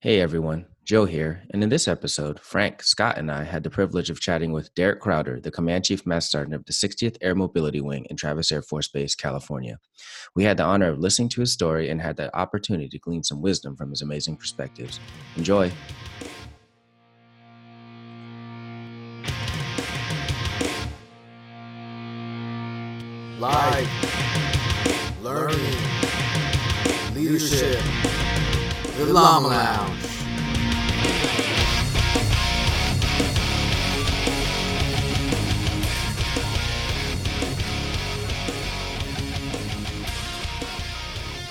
Hey everyone, Joe here, and in this episode, Frank, Scott, and I had the privilege of chatting with Derek Crowder, the Command Chief Master Sergeant of the 60th Air Mobility Wing in Travis Air Force Base, California. We had the honor of listening to his story and had the opportunity to glean some wisdom from his amazing perspectives. Enjoy. Life, learning, leadership, the Llama Lounge.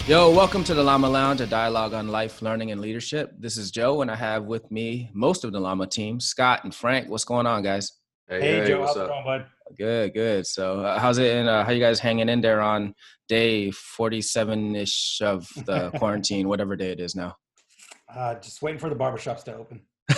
Yo, welcome to the Llama Lounge, a dialogue on life, learning, and leadership. This is Joe, and I have with me most of the Llama team, Scott and Frank. What's going on, guys? Hey, Joe, how's what's it up? going, bud? Good, good. So, uh, how's it? And uh, how you guys hanging in there on day forty-seven-ish of the quarantine, whatever day it is now? Uh, just waiting for the barbershops to open.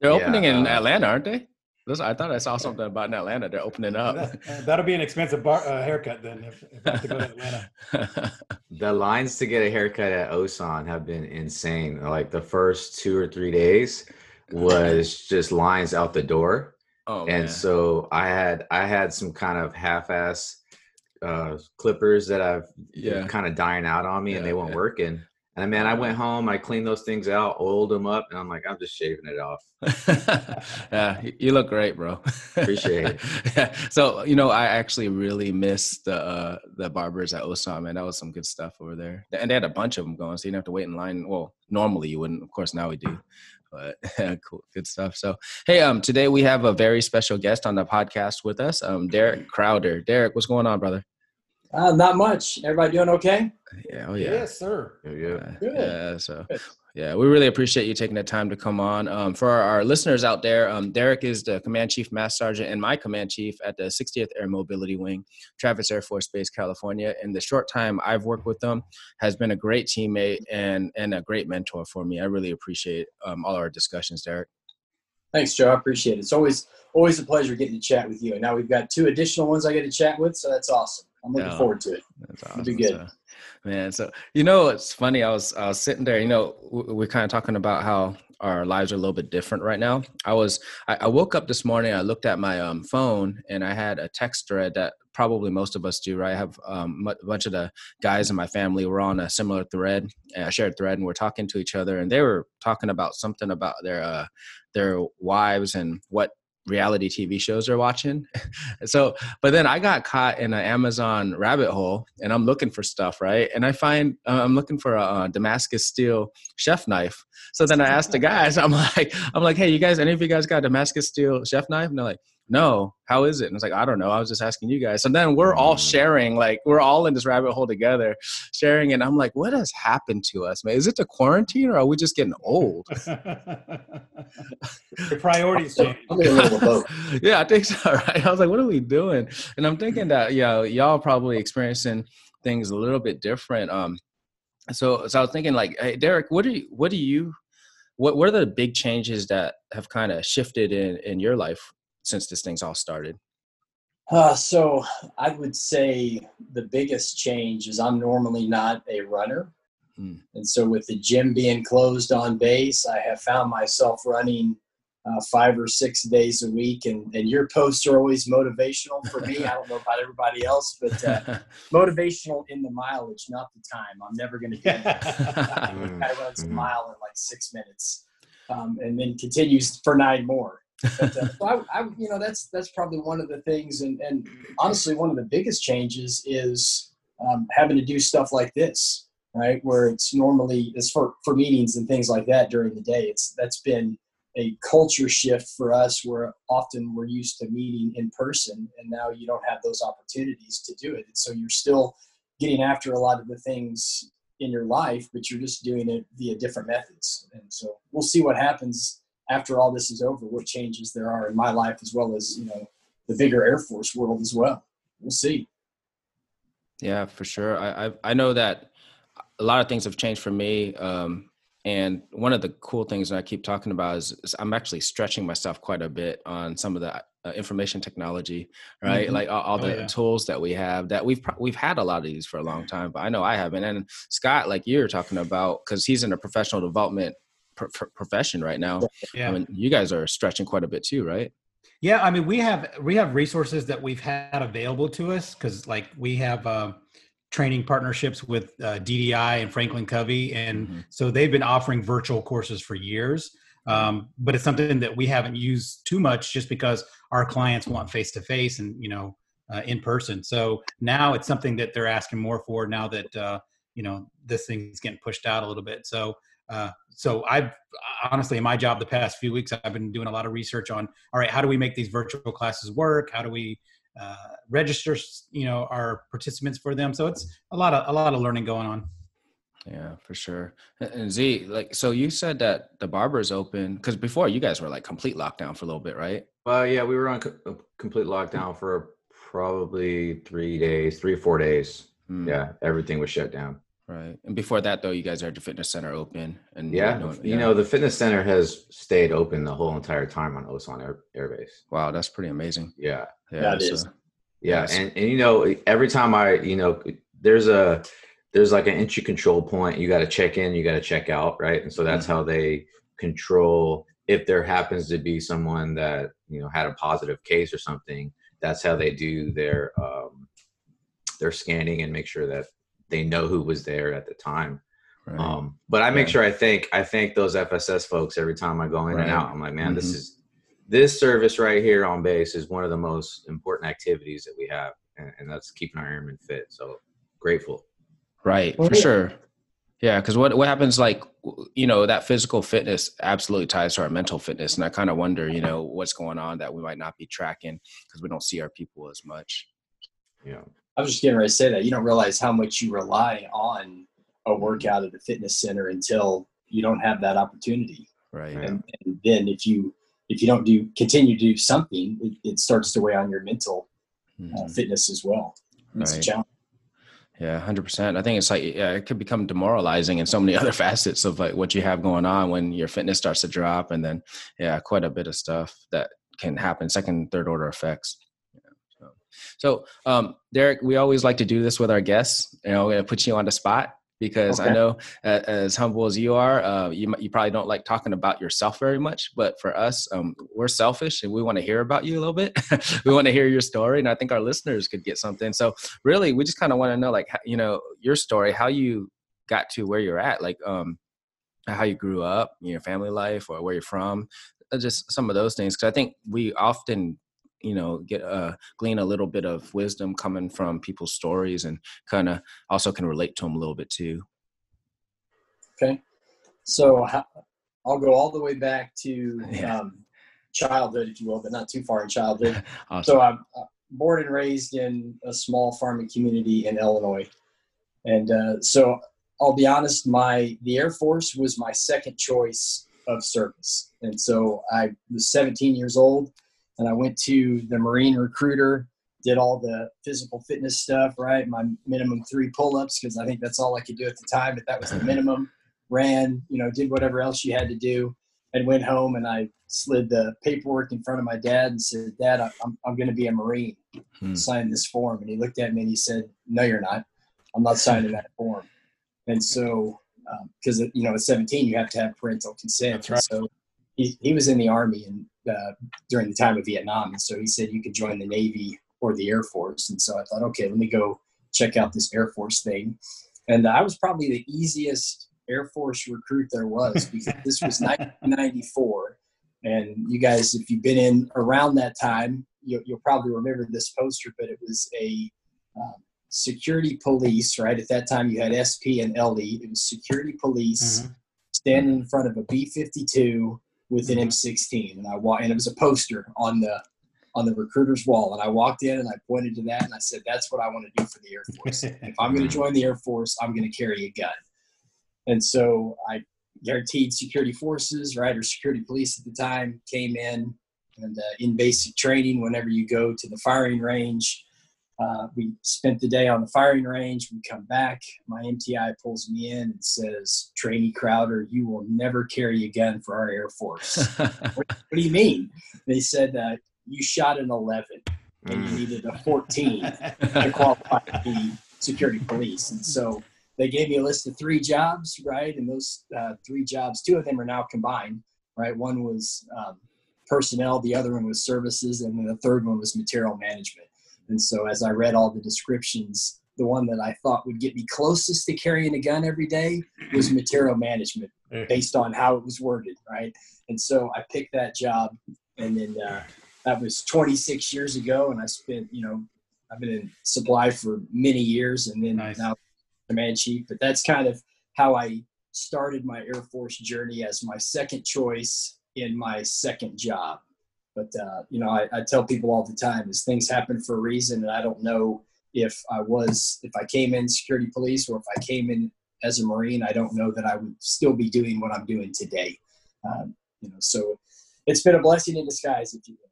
They're Yeah, opening in uh, Atlanta, aren't they? Those- I thought I saw something about in Atlanta. They're opening up. That, that'll be an expensive bar, uh, haircut then if, if I have to go to Atlanta. The lines to get a haircut at Osan have been insane. Like the first two or three days was just lines out the door. oh man. And so I had I had some kind of half-ass uh clippers that I've Yeah. kind of dying out on me and they weren't yeah. working. And man, I went home, I cleaned those things out, oiled them up, and I'm like, I'm just shaving it off. yeah, you look great, bro. Appreciate it. yeah. So you know, I actually really missed the uh, the barbers at Osan, man. That was some good stuff over there, and they had a bunch of them going, so you didn't have to wait in line. Well, normally you wouldn't. Of course, now we do. But cool, good stuff. So, hey, um, today we have a very special guest on the podcast with us, um, Derek Crowder. Derek, what's going on, brother? Uh, not much. Everybody doing okay? Yeah, oh yeah. Yes, sir. Yeah, yeah. Good. Yeah, so Good. yeah, we really appreciate you taking the time to come on. Um, for our, our listeners out there, um, Derek is the command chief, master sergeant, and my command chief at the 60th Air Mobility Wing, Travis Air Force Base, California. And the short time I've worked with them has been a great teammate and and a great mentor for me. I really appreciate um, all our discussions, Derek. Thanks, Joe. I appreciate it. It's always always a pleasure getting to chat with you. And now we've got two additional ones I get to chat with, so that's awesome. I'm looking Yeah. forward to it. That's It'll be good. So, man, so you know, it's funny. I was I was sitting there. You know, we're kind of talking about how our lives are a little bit different right now. I was I, I woke up this morning. I looked at my um, phone and I had a text thread that probably most of us do. Right, I have um, a bunch of the guys in my family were on a similar thread, a shared thread, and we're talking to each other. And they were talking about something about their uh, their wives and what reality TV shows they're watching. so but then I got caught in an Amazon rabbit hole, and I'm looking for stuff, right? And I find uh, I'm looking for a, uh Damascus steel chef knife. So then I asked the guys, I'm like, I'm like, hey, you guys, any of you guys got a Damascus steel chef knife? And they're like, no. How is it? And I was like, I don't know. I was just asking you guys. So then we're all Mm. sharing, like we're all in this rabbit hole together, sharing. And I'm like, what has happened to us, man? Is it the quarantine, or are we just getting old? Your priorities change. I'm in a little of both. yeah, I think so. Right? I was like, what are we doing? And I'm thinking that you know, y'all probably experiencing things a little bit different. Um, so so I was thinking like, hey, Derek, what do you what do you what what are the big changes that have kind of shifted in in your life since this thing's all started? Uh, so I would say the biggest change is I'm normally not a runner. Hmm. And so with the gym being closed on base, I have found myself running uh, five or six days a week. And, and your posts are always motivational for me. I don't know about everybody else, but uh, motivational in the mileage, not the time. I'm never going to get that. Mm, guy runs a mhm. mile in like six minutes, um, and then continues for nine more. But, uh, so I, I, you know, that's that's probably one of the things, and, and honestly, one of the biggest changes is um, having to do stuff like this, right? Where it's normally it's for for meetings and things like that during the day. It's that's been a culture shift for us where often we're used to meeting in person and now you don't have those opportunities to do it and so you're still getting after a lot of the things in your life, but you're just doing it via different methods. And so we'll see what happens after all this is over, what changes there are in my life as well as, you know, the bigger Air Force world as well. We'll see. Yeah, for sure. I I, I know that a lot of things have changed for me. Um, and one of the cool things that I keep talking about is, is I'm actually stretching myself quite a bit on some of the uh, information technology, right? Mhm. Like all, all Oh, the yeah. tools that we have that we've pro- we've had a lot of these for a long time, but I know I haven't. And Scott, like you're talking about, because he's in a professional development pr- pr- profession right now. Yeah. I mean, you guys are stretching quite a bit too, right? Yeah, I mean, we have we have resources that we've had available to us because, like, we have uh, training partnerships with uh, DDI and Franklin Covey, and Mhm. so they've been offering virtual courses for years. Um, but it's something that we haven't used too much, just because our clients want face to face and you know uh, in person. So now it's something that they're asking more for now that uh, you know this thing's getting pushed out a little bit. So. Uh, so I've honestly in my job the past few weeks I've been doing a lot of research on all right how do we make these virtual classes work how do we uh, register you know our participants for them so it's a lot of a lot of learning going on Yeah, for sure. And and Z, like, so you said that the barber's open because before you guys were like complete lockdown for a little bit, right? Well, yeah, we were on co- a complete lockdown for probably three days, three or four days. Mm, Yeah, everything was shut down. Right. And before that, though, you guys had the fitness center open, and Yeah, know, you know, the fitness center has stayed open the whole entire time on Osan Air, Air Base. wow, that's pretty amazing. Yeah, Yeah, That is. yeah, Yes. and and you know, every time I, you know, there's a there's like an entry control point. You got to check in, you got to check out, right? And so that's Mm-hmm. how they control if there happens to be someone that you know had a positive case or something. That's how they do their um, their scanning and make sure that they know who was there at the time. right. Um, but I make Yeah. sure I thank I thank those FSS folks every time I go in Right. and out. I'm like, man, this Mhm. is this service right here on base is one of the most important activities that we have, and, and that's keeping our airmen fit. So grateful. Right, for yeah. sure. Yeah, because what what happens like you know that physical fitness absolutely ties to our mental fitness, and I kind of wonder you know what's going on that we might not be tracking because we don't see our people as much. You know, I was just getting ready to say that. You don't realize how much you rely on a workout at the fitness center until you don't have that opportunity. Right. And, and then if you if you don't do continue to do something, it, it starts to weigh on your mental uh, Mhm. fitness as well. It's a Right. challenge. Yeah, hundred percent. I think it's like yeah, it could become demoralizing in so many other facets of like what you have going on when your fitness starts to drop, and then yeah, quite a bit of stuff that can happen, second, third order effects. So, um, Derek, we always like to do this with our guests. You know, we're gonna put you on the spot because I know uh, as humble as you are, uh, you you probably don't like talking about yourself very much. But for us, um, we're selfish and we want to hear about you a little bit. we want to hear your story, and I think our listeners could get something. So really we just kind of want to know like you know your story how you got to where you're at like um how you grew up your family life or where you're from uh, just some of those things because i think we often you know get uh glean a little bit of wisdom coming from people's stories and kind of also can relate to them a little bit too Okay. So I'll go all the way back to Yeah. um, childhood, if you will, but not too far in childhood. awesome So I'm uh, born and raised in a small farming community in Illinois, and uh, so I'll be honest, my the Air Force was my second choice of service, and so I was 17 years old, and I went to the Marine recruiter, did all the physical fitness stuff, right? My minimum three pull-ups because I think that's all I could do at the time, but that was the minimum. Ran, you know, did whatever else you had to do, and went home and I slid the paperwork in front of my dad and said, Dad, I'm, I'm going to be a Marine. Hmm. Sign this form. And he looked at me and he said, No, you're not. I'm not signing that form. And so, because, you know, at 17, you have to have parental consent. That's right. So he, he was in the Army and uh, during the time of Vietnam. And so he said, You could join the Navy or the Air Force. And so I thought, okay, let me go check out this Air Force thing. And I was probably the easiest Air Force recruit there was because this was 1994. And you guys, if you've been in around that time, you'll, you'll probably remember this poster, but it was a um, security police, right? At that time, you had SP and LE. It was security police Mhm. standing in front of a B 52 with an Mhm. M16. And I wa- and it was a poster on the on the recruiter's wall. And I walked in and I pointed to that and I said, That's what I want to do for the Air Force. if I'm going to join the Air Force, I'm going to carry a gun. And so I guaranteed security forces, right, or security police at the time came in and uh, in basic training, whenever you go to the firing range, Uh, we spent the day on the firing range. We come back. My MTI pulls me in and says, "Trainee Crowder, you will never carry a gun for our Air Force." what, what, do you mean? They said uh, you shot an 11 and you needed a 14 to qualify to be security police, and so they gave me a list of three jobs, right? And those uh, three jobs, two of them are now combined, right? One was um, personnel, the other one was services, and then the third one was material management. And so as I read all the descriptions, the one that I thought would get me closest to carrying a gun every day was material management based on how it was worded, right? And so I picked that job and then uh, that was 26 years ago and I spent, you know, I've been in supply for many years and then nice. now command chief, but that's kind of how I started my Air Force journey as my second choice in my second job. But uh, you know, I, I, tell people all the time is things happen for a reason, and I don't know if I was if I came in security police or if I came in as a Marine, I don't know that I would still be doing what I'm doing today. Um, you know, so it's been a blessing in disguise, if you will.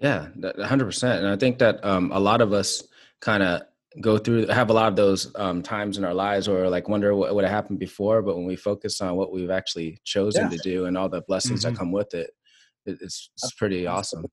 Yeah, hundred percent, and I think that um, a lot of us kind of go through have a lot of those um, times in our lives where like wonder what would have happened before but when we focus on what we've actually chosen yeah. to do and all the blessings mm-hmm. that come with it it's, it's pretty awesome.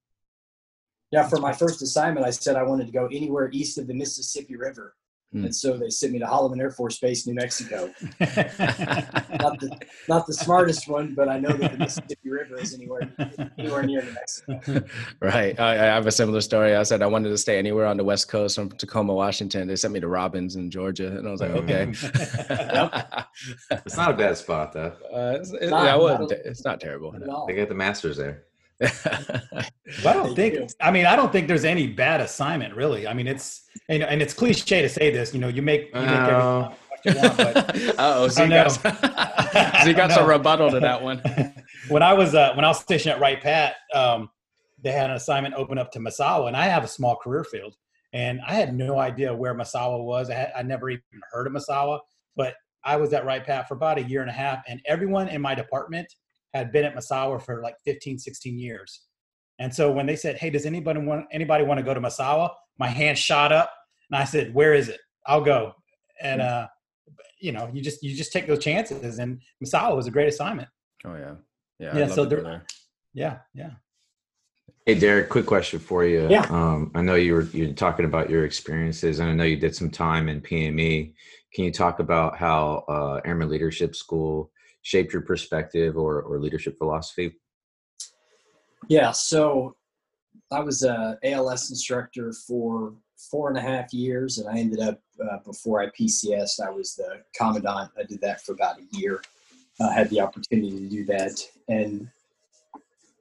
Yeah, for my first assignment, I said I wanted to go anywhere east of the Mississippi River. Mm. And so they sent me to Holloman Air Force Base, New Mexico. not, the, not the smartest one, but I know that the Mississippi River is anywhere anywhere near New Mexico. Right. I, I, have a similar story. I said I wanted to stay anywhere on the West Coast from Tacoma, Washington. They sent me to Robins in Georgia, and I was like, okay. it's not a bad spot, though. Uh, it's, it, not, yeah, not, it's not terrible. They got the masters there. Well, I don't think. I mean, I don't think there's any bad assignment, really. I mean, it's and, and it's cliche to say this. You know, you make you make uh, oh, so you got, so you got some rebuttal to that one. when I was uh, when I was stationed at Wright Pat, um, they had an assignment open up to Misawa, and I have a small career field, and I had no idea where Misawa was. I, had, I never even heard of Misawa, but I was at Wright Pat for about a year and a half, and everyone in my department had been at Misawa for like 15, 16 years. And so when they said, "Hey, does anybody want anybody want to go to Misawa?" My hand shot up, and I said, "Where is it? I'll go." And uh, you know, you just you just take those chances. And Misawa was a great assignment. Oh yeah, yeah, yeah. So there, yeah, yeah. Hey Derek, quick question for you. Yeah. Um, I know you were you're talking about your experiences, and I know you did some time in PME. Can you talk about how uh, Airman Leadership School shaped your perspective or, or leadership philosophy? Yeah, so I was a ALS instructor for four and a half years, and I ended up uh, before I PCS, I was the commandant. I did that for about a year. I had the opportunity to do that, and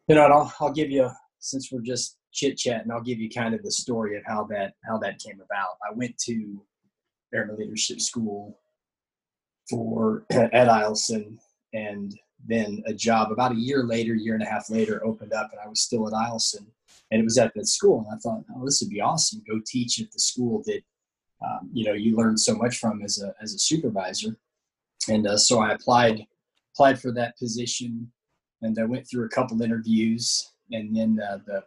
you know, I'll, I'll give you since we're just chit chatting, I'll give you kind of the story of how that how that came about. I went to Airman Leadership School for at Eielson and then a job about a year later, year and a half later, opened up, and I was still at Eielson, and it was at that school. And I thought, oh, this would be awesome. Go teach at the school that um, you know you learn so much from as a as a supervisor. And uh, so I applied applied for that position, and I went through a couple interviews, and then uh, the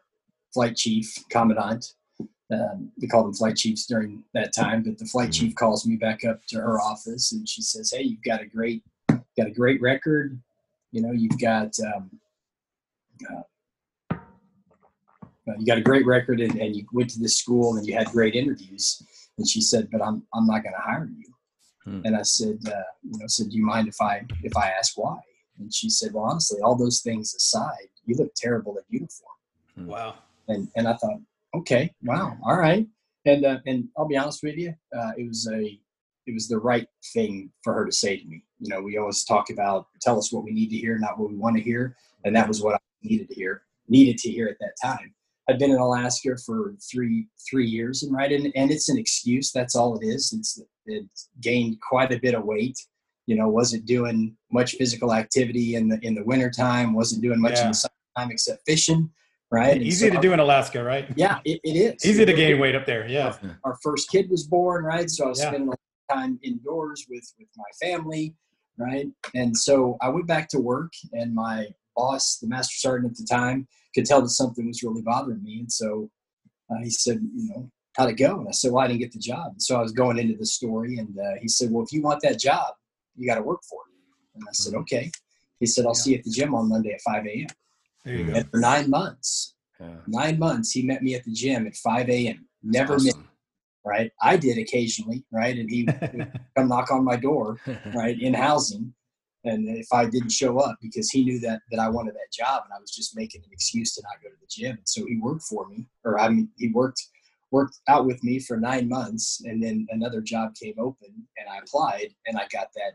flight chief commandant. Um, we called them flight chiefs during that time, but the flight mm-hmm. chief calls me back up to her office and she says, Hey, you've got a great got a great record. You know, you've got um, uh, you got a great record, and, and you went to this school and you had great interviews. And she said, "But I'm I'm not going to hire you." Hmm. And I said, uh, "You know, said, do you mind if I if I ask why?" And she said, "Well, honestly, all those things aside, you look terrible in uniform." Hmm. Wow. And and I thought, okay, wow, all right. And uh, and I'll be honest with you, uh, it was a it was the right thing for her to say to me. You know, we always talk about tell us what we need to hear, not what we want to hear, and that was what I needed to hear, needed to hear at that time. I'd been in Alaska for three three years, and right, and, and it's an excuse. That's all it is. It's it gained quite a bit of weight. You know, wasn't doing much physical activity in the in the winter time. wasn't doing much yeah. in the summertime except fishing right? Easy so to do in Alaska, right? Yeah, it, it is. Easy to gain weight up there. Yeah. Our, our, first kid was born, right? So I was yeah. spending time indoors with with my family, right? And so I went back to work, and my boss, the master sergeant at the time, could tell that something was really bothering me, and so uh, he said, you know, how'd it go? And I said, well, I didn't get the job. And so I was going into the story, and uh, he said, well, if you want that job, you got to work for it. And I said, Mhm. okay. He said, I'll see you at the gym on Monday at 5 a.m. There you go. For nine months, Yeah. nine months, he met me at the gym at 5 a.m. Never missed, Awesome. Right? I did occasionally, right? And he would come knock on my door, right, in housing. And if I didn't show up because he knew that that I wanted that job and I was just making an excuse to not go to the gym. And so he worked for me, or I mean, he worked worked out with me for nine months, and then another job came open, and I applied, and I got that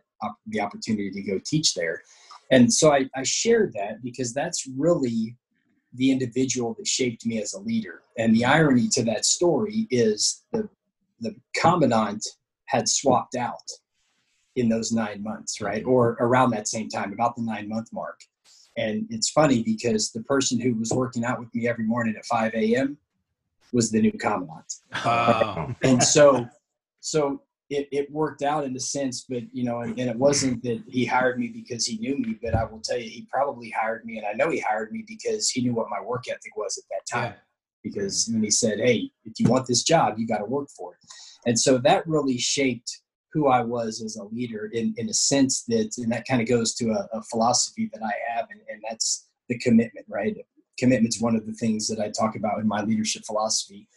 the opportunity to go teach there. And so I, I shared that because that's really the individual that shaped me as a leader. And the irony to that story is the the commandant had swapped out in those nine months, right? Or around that same time, about the nine month mark. And it's funny because the person who was working out with me every morning at 5 a.m. was the new commandant. Wow. Oh. And so, so it, it worked out in a sense, but you know, and, and it wasn't that he hired me because he knew me, but I will tell you, he probably hired me, and I know he hired me because he knew what my work ethic was at that time because when he said, "Hey, if you want this job, you got to work for it," and so that really shaped who I was as a leader in in a sense that, and that kind of goes to a, a philosophy that I have, and, and that's the commitment, right? Commitment's one of the things that I talk about in my leadership philosophy,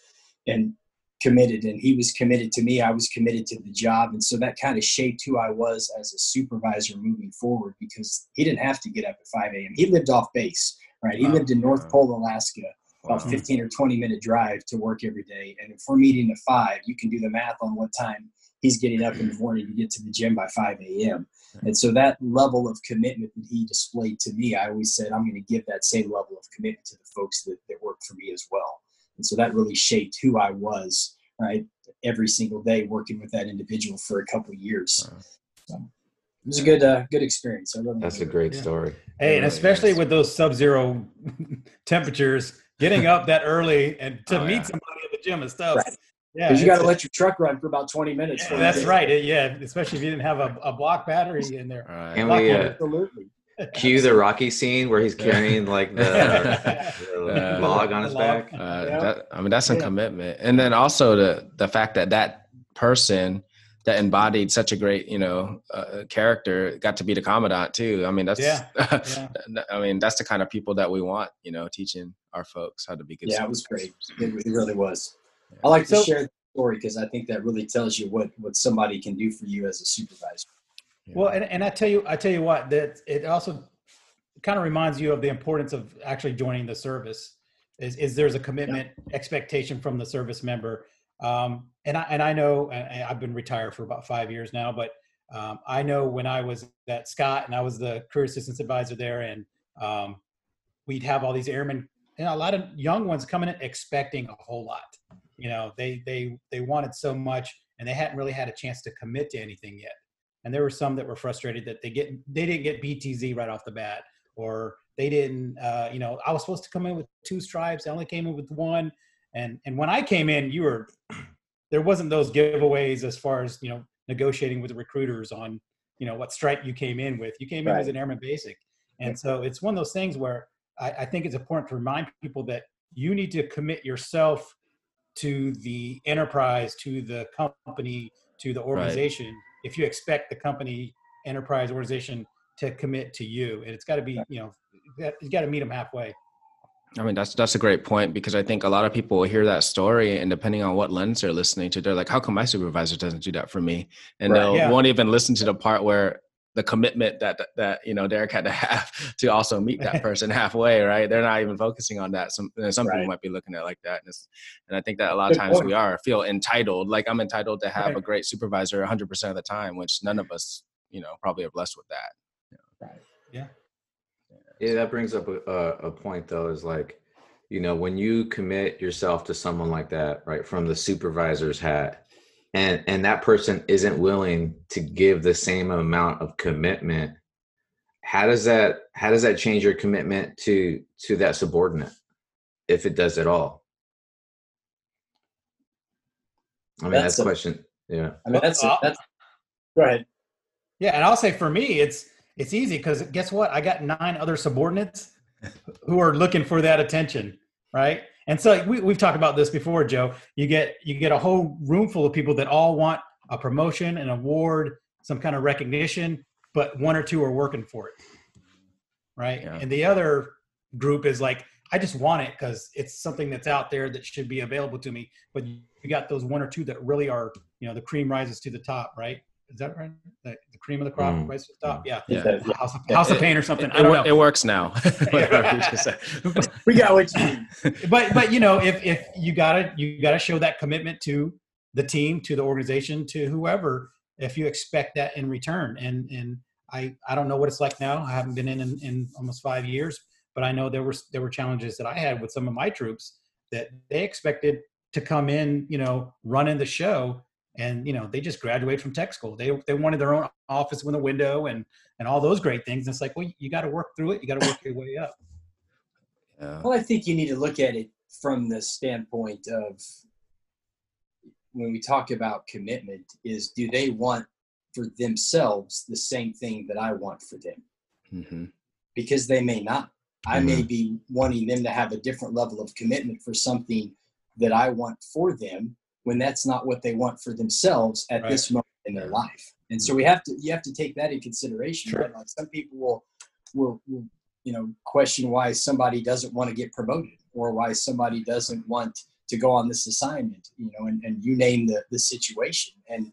and committed. And he was committed to me. I was committed to the job, and so that kind of shaped who I was as a supervisor moving forward because he didn't have to get up at 5 a.m. He lived off base, right? He Wow. lived in North Pole, Alaska about Wow. 15 or 20 minute drive to work every day. And if we're meeting at five, you can do the math on what time he's getting up in the morning to get to the gym by 5 a.m. And so that level of commitment that he displayed to me, I always said, I'm going to give that same level of commitment to the folks that, that work for me as well. And so that really shaped who I was, right? Every single day working with that individual for a couple of years. So it was a good, uh, good experience. I really That's a enjoyed it. great story. Hey, and especially is. with those sub-zero temperatures, getting up that early and to Oh, meet yeah. somebody at the gym is tough. Right. Yeah, Because you got to let your truck run for about 20 minutes. yeah, that's right. It- yeah, especially if you didn't have a, a block battery in there. Right. Can Block we uh. Absolutely. cue the Rocky scene where he's carrying like the, the Yeah. log on his log. back? Uh, Yeah. that, I mean, that's a Yeah. commitment, and then also the the fact that that person that embodied such a great, you know, uh, character got to be the commandant too. I mean, that's, Yeah. Yeah. I mean, that's the kind of people that we want, you know, teaching our folks how to be good. Yeah, it was great. It, it really was. I like to So- share the story because I think that really tells you what what somebody can do for you as a supervisor. Yeah. Well, and, and I tell you, I tell you what, that it also kind of reminds you of the importance of actually joining the service. Is, is there's a commitment expectation from the service member, um, and I and I know and I've been retired for about five years now, but um, I know when I was at Scott and I was the career assistance advisor there, and um, we'd have all these airmen and a lot of young ones coming in expecting a whole lot. You know, they they they wanted so much, and they hadn't really had a chance to commit to anything yet and there were some that were frustrated that they get they didn't get BTZ right off the bat, or they didn't. Uh, you know, I was supposed to come in with two stripes. I only came in with one, and and when I came in, you were there wasn't those giveaways as far as you know negotiating with the recruiters on you know what stripe you came in with. You came in as an airman basic, and so it's one of those things where I, I think it's important to remind people that you need to commit yourself to the enterprise, to the company, to the organization. If you expect the company, enterprise, organization to commit to you, and it's got to be, you know, you got to meet them halfway. I mean, that's that's a great point because I think a lot of people will hear that story, and depending on what lens they're listening to, they're like, "How come my supervisor doesn't do that for me?" And Right. they'll Yeah. won't even listen to the part where the commitment that that, you know Derek had to have to also meet that person halfway, right? They're not even focusing on that. Some some Right. people might be looking at it like that, and, it's, and I think that a lot of times point. we are feel entitled, like I'm entitled to have a great supervisor 100 percent of the time, which none of us, you know, probably are blessed with that. Yeah, that brings up a, a, a point though. Is like, you know, when you commit yourself to someone like that, right, from the supervisor's hat, and and that person isn't willing to give the same amount of commitment, how does that how does that change your commitment to to that subordinate, if it does at all? I mean, That's that's, a- a question. Yeah. I mean, that's Well, that's. Uh, Go ahead. Yeah, and I'll say for me, it's it's easy because guess what? I got nine other subordinates who are looking for that attention, right? And so we, we've talked about this before, Joe. You get you get a whole room full of people that all want a promotion, an award, some kind of recognition, but one or two are working for it, right? Yeah. And the other group is like, I just want it because it's something that's out there that should be available to me. But you got those one or two that really are, you know, the cream rises to the top, right? Is that right? The, the cream of the crop Mm. rises to the top. Yeah. Yeah. House, of, House of Pain or something. It, I don't it, know. it works now. Whatever you just said. We got what you mean. but but you know if if you gotta you gotta show that commitment to the team to the organization to whoever if you expect that in return and and i i don't know what it's like now i haven't been in in, in almost five years but i know there were there were challenges that i had with some of my troops that they expected to come in you know running the show and you know they just graduated from tech school they they wanted their own office with a window and and all those great things and it's like well you got to work through it you got to work your way up Yeah. Well, I think you need to look at it from the standpoint of when we talk about commitment is do they want for themselves the same thing that I want for them? hmm Because they may not. I may Mm-hmm. be wanting them to have a different level of commitment for something that I want for them when that's not what they want for themselves at this moment in their life. And so mm. we have to you have to take that in consideration. Sure. Right? Like some people will will will you know question why somebody doesn't want to get promoted or why somebody doesn't want to go on this assignment, you know, and, and you name the the situation. And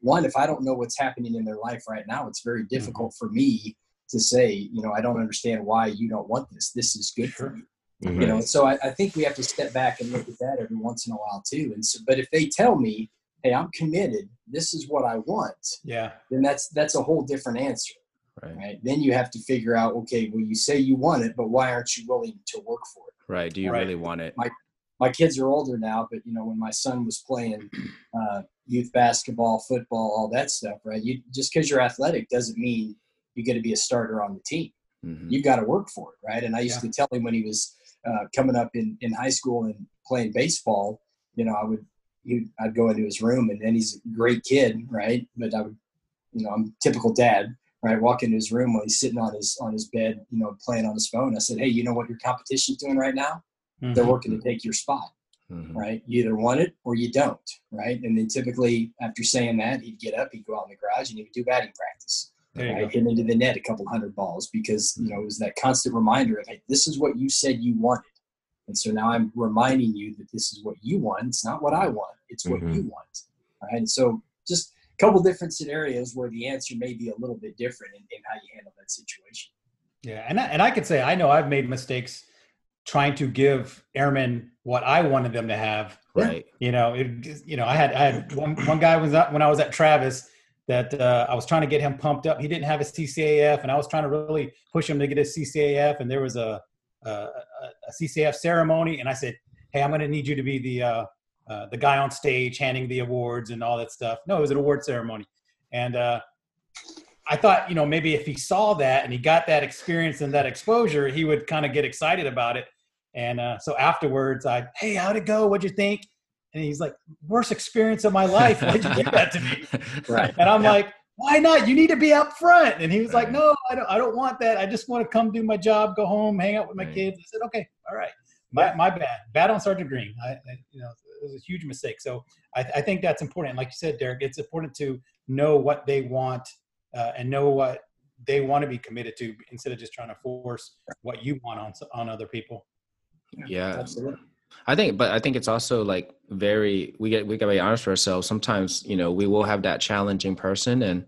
one, if I don't know what's happening in their life right now, it's very mm-hmm. difficult for me to say, you know, I don't understand why you don't want this. This is good for Sure. Me Mhm. you know so I, I think we have to step back and look at that every once in a while too and so but if they tell me hey i'm committed this is what i want yeah then that's that's a whole different answer Right. right then you have to figure out okay well you say you want it but why aren't you willing to work for it Right. Do you Right. really want it? my my kids are older now but you know when my son was playing uh, youth basketball football all that stuff right you just because you're athletic doesn't mean you get to be a starter on the team Mhm. you got to work for it, right? And I used to tell him when he was uh, coming up in, in high school and playing baseball, you know, I would, he, I'd go into his room and then he's a great kid, right? But I would, you know, I'm typical dad, right? Walk into his room while he's sitting on his on his bed, you know, playing on his phone. I said, hey, you know what your competition's doing right now? They're Mhm. working to take your spot, Mhm. right? You either want it or you don't, right? And then typically after saying that, he'd get up, he'd go out in the garage and he would do batting practice there you right? hit into the net a couple hundred balls because you know it was that constant reminder of hey, this is what you said you wanted, and so now I'm reminding you that this is what you want. It's not what I want. It's what Mhm. you want. Right? And so just a couple different scenarios where the answer may be a little bit different in, in how you handle that situation. Yeah, and I, and I could say I know I've made mistakes trying to give airmen what I wanted them to have. Right. You know, it, you know, I had I had one one guy was at, when I was at Travis that uh, I was trying to get him pumped up. He didn't have his CCAF, and I was trying to really push him to get his CCAF. And there was a a, a CCAF ceremony, and I said, "Hey, I'm going to need you to be the uh, uh, the guy on stage handing the awards and all that stuff." No, it was an award ceremony, and uh, I thought, you know, maybe if he saw that and he got that experience and that exposure, he would kind of get excited about it. And uh, so afterwards, I, hey, how'd it go? What'd you think? And he's like, worst experience of my life. Why'd you give that to me? Right. And I'm like, why not? You need to be up front. And he was like, no, I don't, I don't want that. I just want to come do my job, go home, hang out with my Right. kids. I said, okay, all right. My, my bad. Bad on Sergeant Green. I, I, you know, it was a huge mistake. So I, I think that's important. Like you said, Derek, it's important to know what they want uh, and know what they want to be committed to instead of just trying to force what you want on on other people. Yeah. Absolutely. I think, but I think it's also like very we get we gotta be honest with ourselves. Sometimes you know we will have that challenging person, and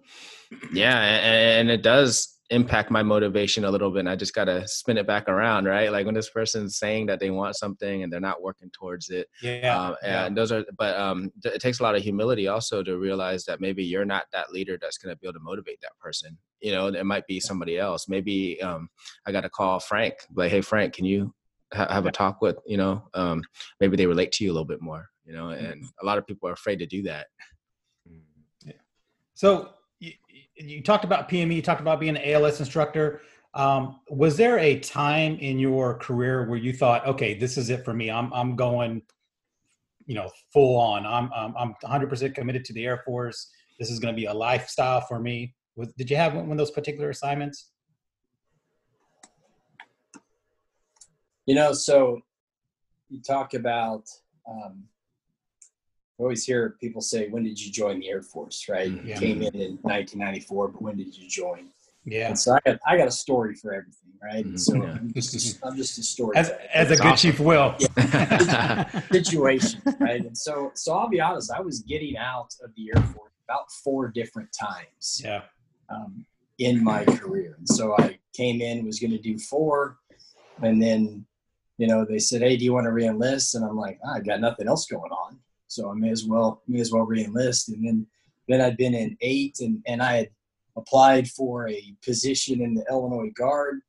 yeah, and, and it does impact my motivation a little bit. And I just gotta spin it back around, right? Like when this person's saying that they want something and they're not working towards it, Yeah. um, yeah. and those are but um it takes a lot of humility also to realize that maybe you're not that leader that's going to be able to motivate that person you know it might be somebody else maybe um i got to call frank like hey frank can you ha- have a talk with you know um maybe they relate to you a little bit more you know and a lot of people are afraid to do that yeah. So you, you talked about PME, you talked about being an ALS instructor. Um, was there a time in your career where you thought, okay, this is it for me. I'm I'm going, you know, full on. I'm I'm, I'm 100% committed to the Air Force. This is going to be a lifestyle for me. Was, did you have one of those particular assignments? You know, so you talk about, um, I always hear people say, "When did you join the Air Force?" Right? Mhm. You Yeah. Came in in 1994, but when did you join? Yeah. And so I got I got a story for everything, right? Mhm. So Yeah. I'm just a, I'm just a story As, as a good awesome. chief will. situation, right? And so so I'll be honest, I was getting out of the Air Force about four different times Yeah. um, in my career. And so I came in, was going to do four, and then, you know, they said, "Hey, do you want to reenlist?" And I'm like, "Ah, "I got nothing else going on, so I may as well may as well reenlist." And then then I'd been in eight, and and I had applied for a position in the Illinois Guard.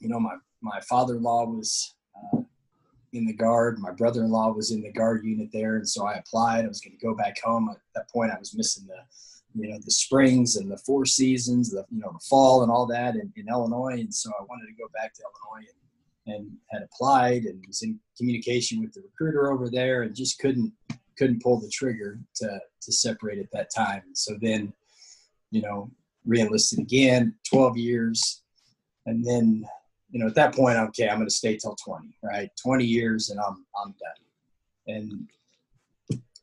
You know, my my father-in-law was. Uh, in the guard. My brother-in-law was in the guard unit there, and so I applied. I was going to go back home. At that point, I was missing the, you know, the springs and the four seasons, the you know, the fall and all that in, in Illinois, and so I wanted to go back to Illinois and, and had applied and was in communication with the recruiter over there, and just couldn't couldn't pull the trigger to to separate at that time. So then, you know, reenlisted again, twelve years, and then you know, at that point, okay, I'm going to stay till 20, right? 20 years and I'm, I'm done. And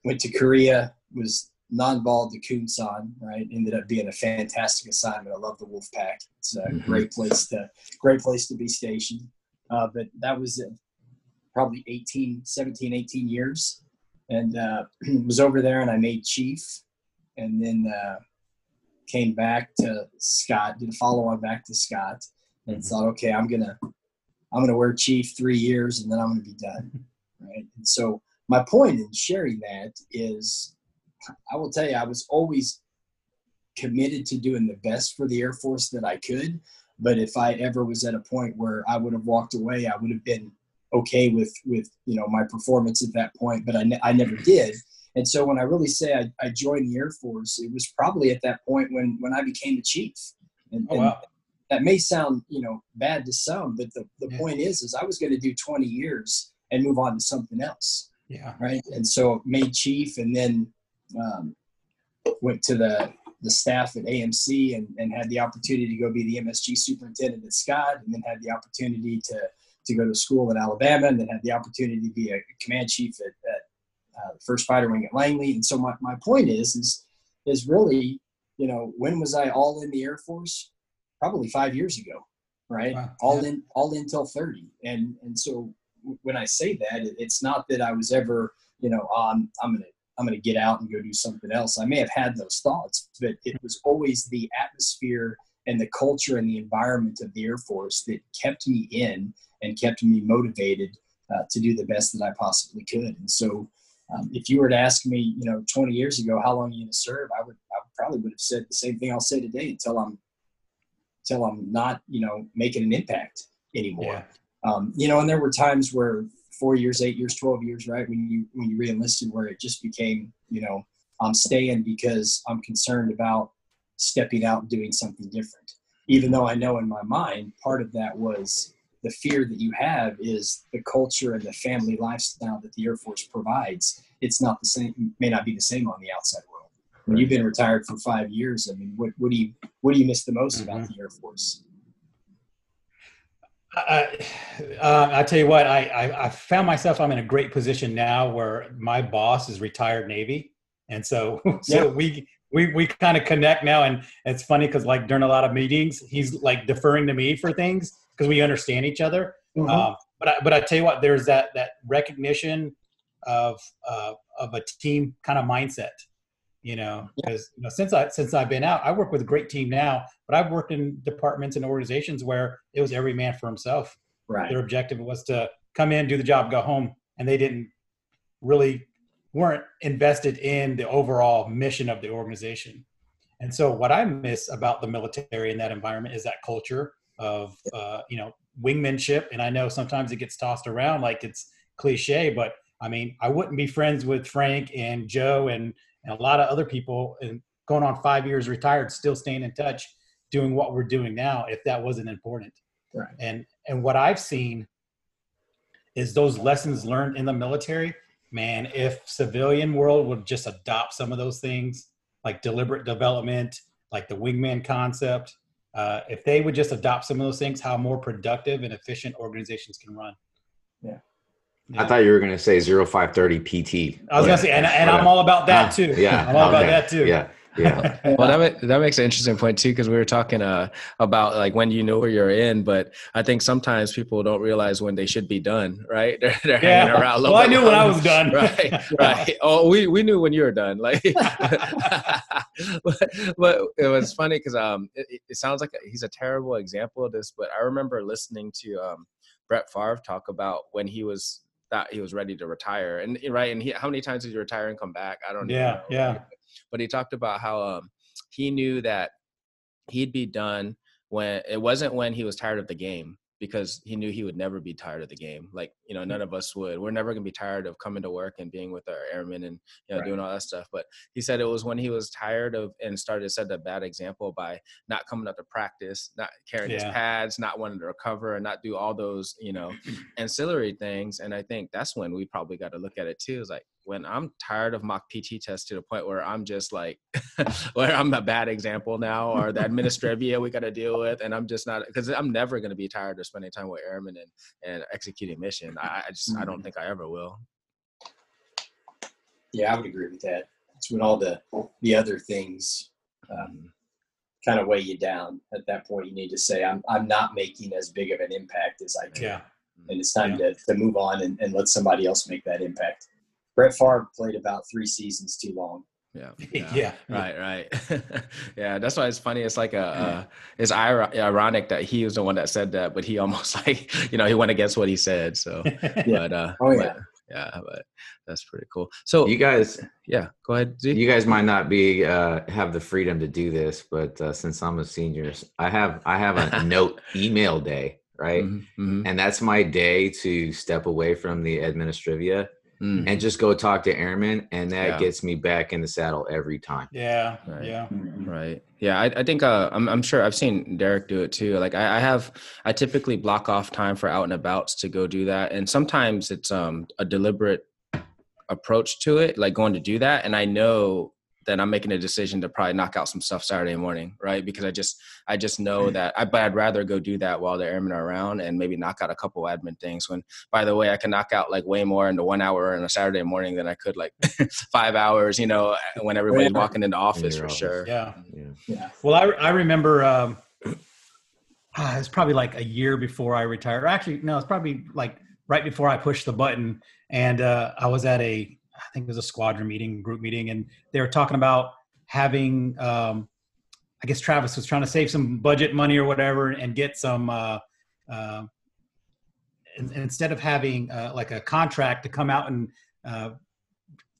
went to Korea, was non-ball to Kunsan, right? Ended up being a fantastic assignment. I love the Wolf Pack. It's a Mhm. great place to, great place to be stationed. Uh, but that was uh, probably 18, 17, 18 years. And uh, was over there and I made chief and then uh, came back to Scott, did a follow on back to Scott and Mhm. thought, okay, I'm gonna I'm gonna wear chief three years and then I'm gonna be done. Right. And so my point in sharing that is I will tell you, I was always committed to doing the best for the Air Force that I could. But if I ever was at a point where I would have walked away, I would have been okay with with you know my performance at that point. But I, ne- I never did. And so when I really say I, I joined the Air Force, it was probably at that point when when I became the chief. And, Oh, and wow. that may sound you know bad to some, but the, the Yeah. point is is I was going to do 20 years and move on to something else Yeah. right? And so made chief, and then um, went to the the staff at AMC, and, and had the opportunity to go be the MSG superintendent at Scott, and then had the opportunity to to go to school in Alabama, and then had the opportunity to be a command chief at, at uh, First Fighter Wing at Langley. And so my, my point is is is really, you know, when was I all in the Air Force? Probably five years ago, right? Wow, All yeah. in all in till thirty, and and so when I say that, it- it's not that I was ever, you know, oh, I'm I'm gonna I'm gonna get out and go do something else. I may have had those thoughts, but it was always the atmosphere and the culture and the environment of the Air Force that kept me in and kept me motivated uh, to do the best that I possibly could. And so, um, if you were to ask me, you know, 20 years ago, how long are you going to serve? I would, I probably would have said the same thing I'll say today until I'm, until I'm not, you know, making an impact anymore Yeah. um, you know, and there were times where four years, eight years, twelve years, right? When you when you reenlisted, where it just became, you know, I'm staying because I'm concerned about stepping out and doing something different. Even though I know in my mind, part of that was the fear that you have is the culture and the family lifestyle that the Air Force provides. It's not the same, may not be the same on the outside world. When you've been retired for five years, I mean, what, what do you what do you miss the most about mm-hmm. the Air Force? I, uh, I tell you what, I, I, I found myself, I'm in a great position now where my boss is retired Navy. And so, so Yeah. we, we, we kind of connect now. And it's funny because like during a lot of meetings, he's like deferring to me for things because we understand each other. Mhm. Um, but I, but I tell you what, there's that, that recognition of, uh, of a team kind of mindset, you know, because, you know, since I, since I've been out, I work with a great team now, but I've worked in departments and organizations where it was every man for himself right. their objective was to come in, do the job, go home, and they didn't really weren't invested in the overall mission of the organization. And so, what I miss about the military in that environment is that culture of uh, you know wingmanship. And I know sometimes it gets tossed around like it's cliche, but I mean, I wouldn't be friends with Frank and Joe and, and a lot of other people and going on five years retired, still staying in touch, doing what we're doing now if that wasn't important. Right. and and what i've seen is those lessons learned in the military man if civilian world would just adopt some of those things like deliberate development like the wingman concept uh, if they would just adopt some of those things how more productive and efficient organizations can run I thought you were gonna say 0530 PT. I was gonna say, and, and I'm all about that too. Yeah, I'm all about okay. that too. Yeah, yeah. well that, ma- that makes an interesting point too because we were talking uh, about like when you know where you're in but i think sometimes people don't realize when they should be done right they're, they're Yeah. hanging around a little Well, I bit knew when I was done. right right oh we, we knew when you were done like but, but it was funny because um it, it sounds like he's a terrible example of this but i remember listening to um brett Favre talk about when he was thought he was ready to retire and right and he, how many times did he retire and come back i don't Yeah, know. yeah. but he talked about how um he knew that he'd be done when it wasn't when he was tired of the game because he knew he would never be tired of the game. Like, you know, none mm-hmm. of us would. We're never going to be tired of coming to work and being with our airmen and, you know, Right. doing all that stuff. But he said it was when he was tired of and started to set a bad example by not coming up to practice, not carrying his pads, not wanting to recover and not do all those, you know, ancillary things. And I think that's when we probably got to look at it too. Is like when I'm tired of mock PT tests to the point where I'm just like, where I'm a bad example now, or the administrivia we got to deal with, and I'm just not because I'm never going to be tired of spending time with airmen and and executing mission. I, I just I don't think I ever will. Yeah, I would agree with that. It's when all the the other things um, kind of weigh you down. At that point, you need to say, "I'm I'm not making as big of an impact as I can," Yeah. and it's time to, to move on and, and let somebody else make that impact. Brett Favre played about three seasons too long. Yeah. Yeah. Right. Right. yeah. That's why it's funny. It's like a, uh, it's ir- ironic that he was the one that said that, but he almost like, you know, he went against what he said. So, but, uh, Oh, but, yeah. yeah, but that's pretty cool. So, You guys, yeah, go ahead. Z. you guys might not be uh, have the freedom to do this, but uh, since I'm a senior, I have I have a note email day, right? Mhm, mhm, And that's my day to step away from the administrivia mm. and just go talk to airmen, and that Yeah. gets me back in the saddle every time. Yeah. Right. Yeah. Right. Yeah. I, I think uh, I'm, I'm sure I've seen Derek do it too. Like I, I have, I typically block off time for out and abouts to go do that. And sometimes it's um, a deliberate approach to it, like going to do that. And I know that I'm making a decision to probably knock out some stuff Saturday morning, right? Because I just, I just know that I, but I'd rather go do that while the airmen are around and maybe knock out a couple admin things. When, by the way, I can knock out like way more in the one hour on a Saturday morning than I could like five hours, you know, when everybody's Yeah. walking into office your for office. sure. Yeah. Yeah. Yeah. Well, I, I remember um, ah, it was probably like a year before I retired. Actually, no, it's probably like right before I pushed the button. And uh, I was at a, I think it was a squadron meeting, group meeting, and they were talking about having, um, I guess Travis was trying to save some budget money or whatever and get some, uh, uh, in- instead of having uh, like a contract to come out and uh,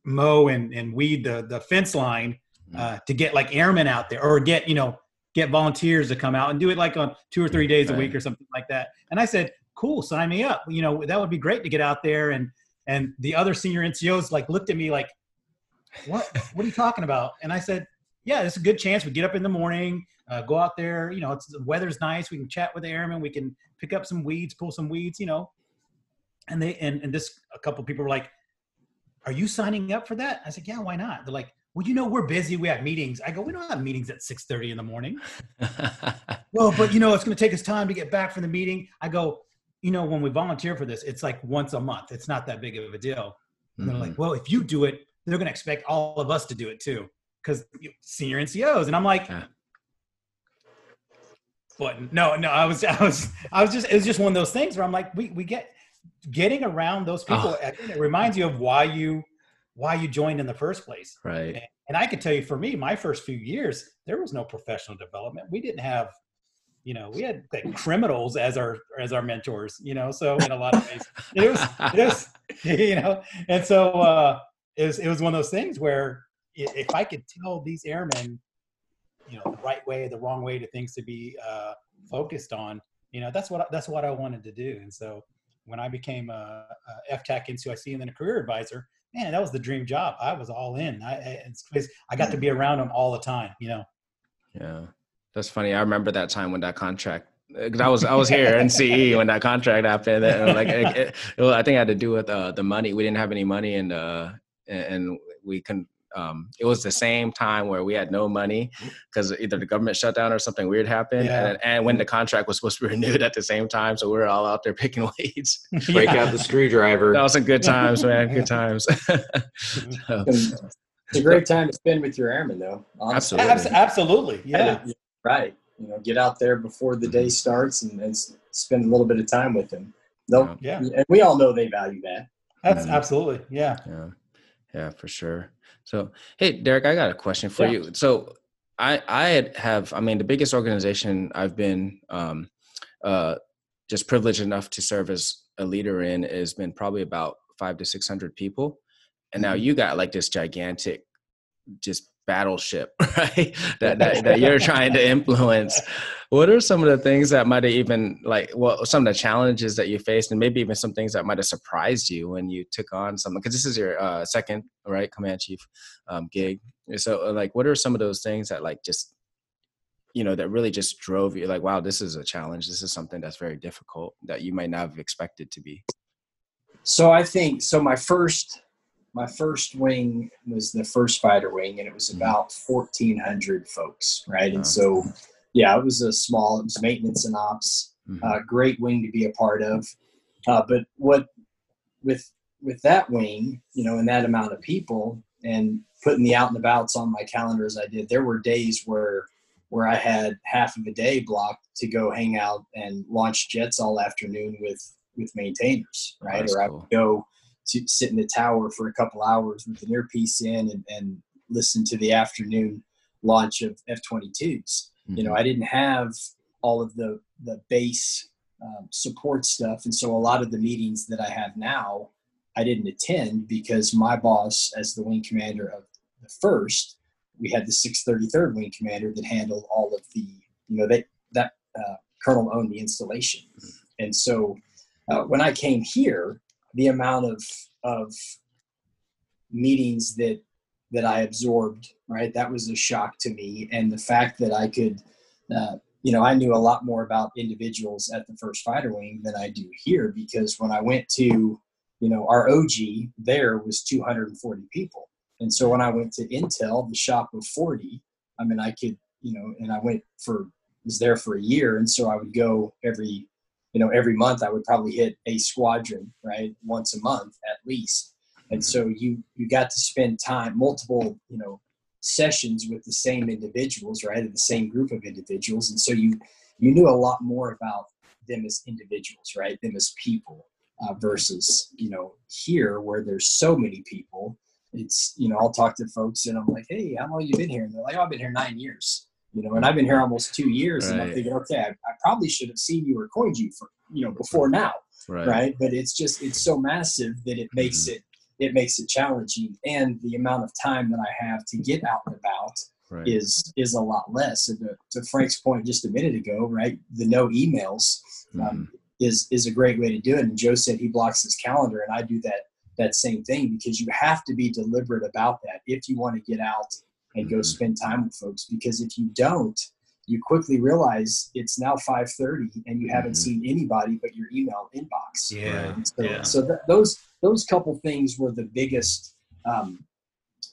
mow and, and weed the, the fence line, uh, to get like airmen out there or get you know get volunteers to come out and do it like on two or three days a week or something like that. And i said cool sign me up. You know that would be great to get out there and and the other senior ncos like looked at me like what? What are you talking about? And i said yeah it's a good chance. We get up in the morning uh, go out there you know it's the weather's nice. We can chat with the airmen. We can pick up some weeds pull some weeds you know. And they and, and this a couple people were like are you signing up for that? I said yeah why not? They're like well you know we're busy. We have meetings. I go we don't have meetings at 6.30 in the morning. Well but you know it's going to take us time to get back from the meeting. I go you know when we volunteer for this it's like once a month it's not that big of a deal and they're like mm-hmm. well if you do it they're going to expect all of us to do it too because senior ncos and i'm like Yeah. but no no i was i was i was just it was just one of those things where i'm like we, we get getting around those people Oh. it reminds you of why you why you joined in the first place right. and I can tell you for me, my first few years, there was no professional development. We didn't have, you know, we had like criminals as our as our mentors, you know. So in a lot of ways, it was it was you know, and so uh, it was it was one of those things where if I could tell these airmen, you know, the right way, the wrong way to things to be uh, focused on, you know, that's what that's what I wanted to do. And so when I became a, a FTAC NCOIC and then a career advisor, man, that was the dream job. I was all in. I, it's- I got to be around them all the time, you know. Yeah, that's funny. I remember that time when that contract. Because I was I was here in CE when that contract happened. And like it, it, it was- I think it had to do with uh, the money. We didn't have any money, and uh, and and we can. um, it was the same time where we had no money because either the government shut down or something weird happened, Yeah. and, and when the contract was supposed to be renewed at the same time, so we were all out there picking weeds. Break Yeah. out the screwdriver. That was some good times, man. Good times. So, It's a great time to spend with your airmen, though. honestly. Absolutely. Absolutely. Yeah. Right. You know, get out there before the day starts and, and spend a little bit of time with them. They'll, Yeah. And we all know they value that. That's Mhm. absolutely. Yeah. yeah, yeah, for sure. So, hey, Derek, I got a question for Yeah. you. So, I I have, I mean, the biggest organization I've been um, uh, just privileged enough to serve as a leader in has been probably about five to six hundred people, and now you got like this gigantic, just battleship, right? that, that that you're trying to influence. What are some of the things that might have even like well some of the challenges that you faced and maybe even some things that might have surprised you when you took on something because this is your uh, second right command chief um, gig so uh, like what are some of those things that like just you know that really just drove you like wow this is a challenge this is something that's very difficult that you might not have expected to be So I think so. My first, my first wing was the first fighter wing, and it was Mhm. about fourteen hundred folks, right? And so, yeah, it was a small. It was maintenance and ops. Mhm. Uh, great wing to be a part of. Uh, but what with with that wing, you know, and that amount of people, and putting the out and abouts on my calendar as I did, there were days where where I had half of a day blocked to go hang out and launch jets all afternoon with with maintainers, right? or I cool. would go to sit in the tower for a couple hours with an earpiece in and, and listen to the afternoon launch of F-22s. You know, Mhm. I didn't have all of the the base um, support stuff, and so a lot of the meetings that I have now, I didn't attend because my boss, as the wing commander of the first, we had the 633rd wing commander that handled all of the, you know, that that uh, colonel owned the installation, and so uh, when I came here, the amount of of meetings that that I absorbed, right, that was a shock to me, and the fact that I could, uh, you know, I knew a lot more about individuals at the First Fighter Wing than I do here because when I went to, you know, our OG there was 240 people, and so when I went to Intel, the shop of 40, I mean, I could, you know, and I went for was there for a year, and so I would go every you know every month i would probably hit a squadron right once a month at least. And so you you got to spend time multiple you know sessions with the same individuals right or the same group of individuals. And so you you knew a lot more about them as individuals right them as people uh, versus you know here where there's so many people. It's you know i'll talk to folks and i'm like hey how long you been here? And they're like oh i've been here nine years you know, and I've been here almost two years, and I'm thinking, okay, I, I probably should have seen you or coined you for, you know, before now, right. But it's just it's so massive that it makes it it makes it challenging, and the amount of time that I have to get out and about right is is a lot less. And to, to Frank's point just a minute ago, right, the no emails um, is is a great way to do it. And Joe said he blocks his calendar, and I do that that same thing because you have to be deliberate about that if you want to get out and go Mhm. spend time with folks. Because if you don't, you quickly realize it's now 5:30 and you haven't Mhm. seen anybody but your email inbox. Yeah. And so, Yeah. so th- those those couple things were the biggest um,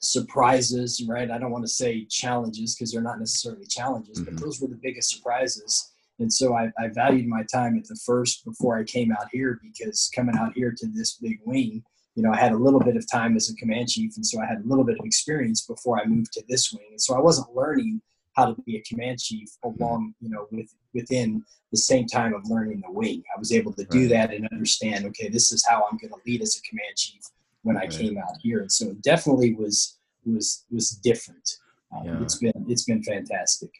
surprises, right? I don't want to say challenges because they're not necessarily challenges, Mhm. but those were the biggest surprises. And so I, I valued my time at the first before I came out here because coming out here to this big wing, you know, I had a little bit of time as a command chief, and so I had a little bit of experience before I moved to this wing. And so I wasn't learning how to be a command chief along, you know, with within the same time of learning the wing. I was able to do Right. that and understand, okay, this is how I'm going to lead as a command chief when I came out here. And so it definitely was was was different. Um, Yeah. It's been it's been fantastic.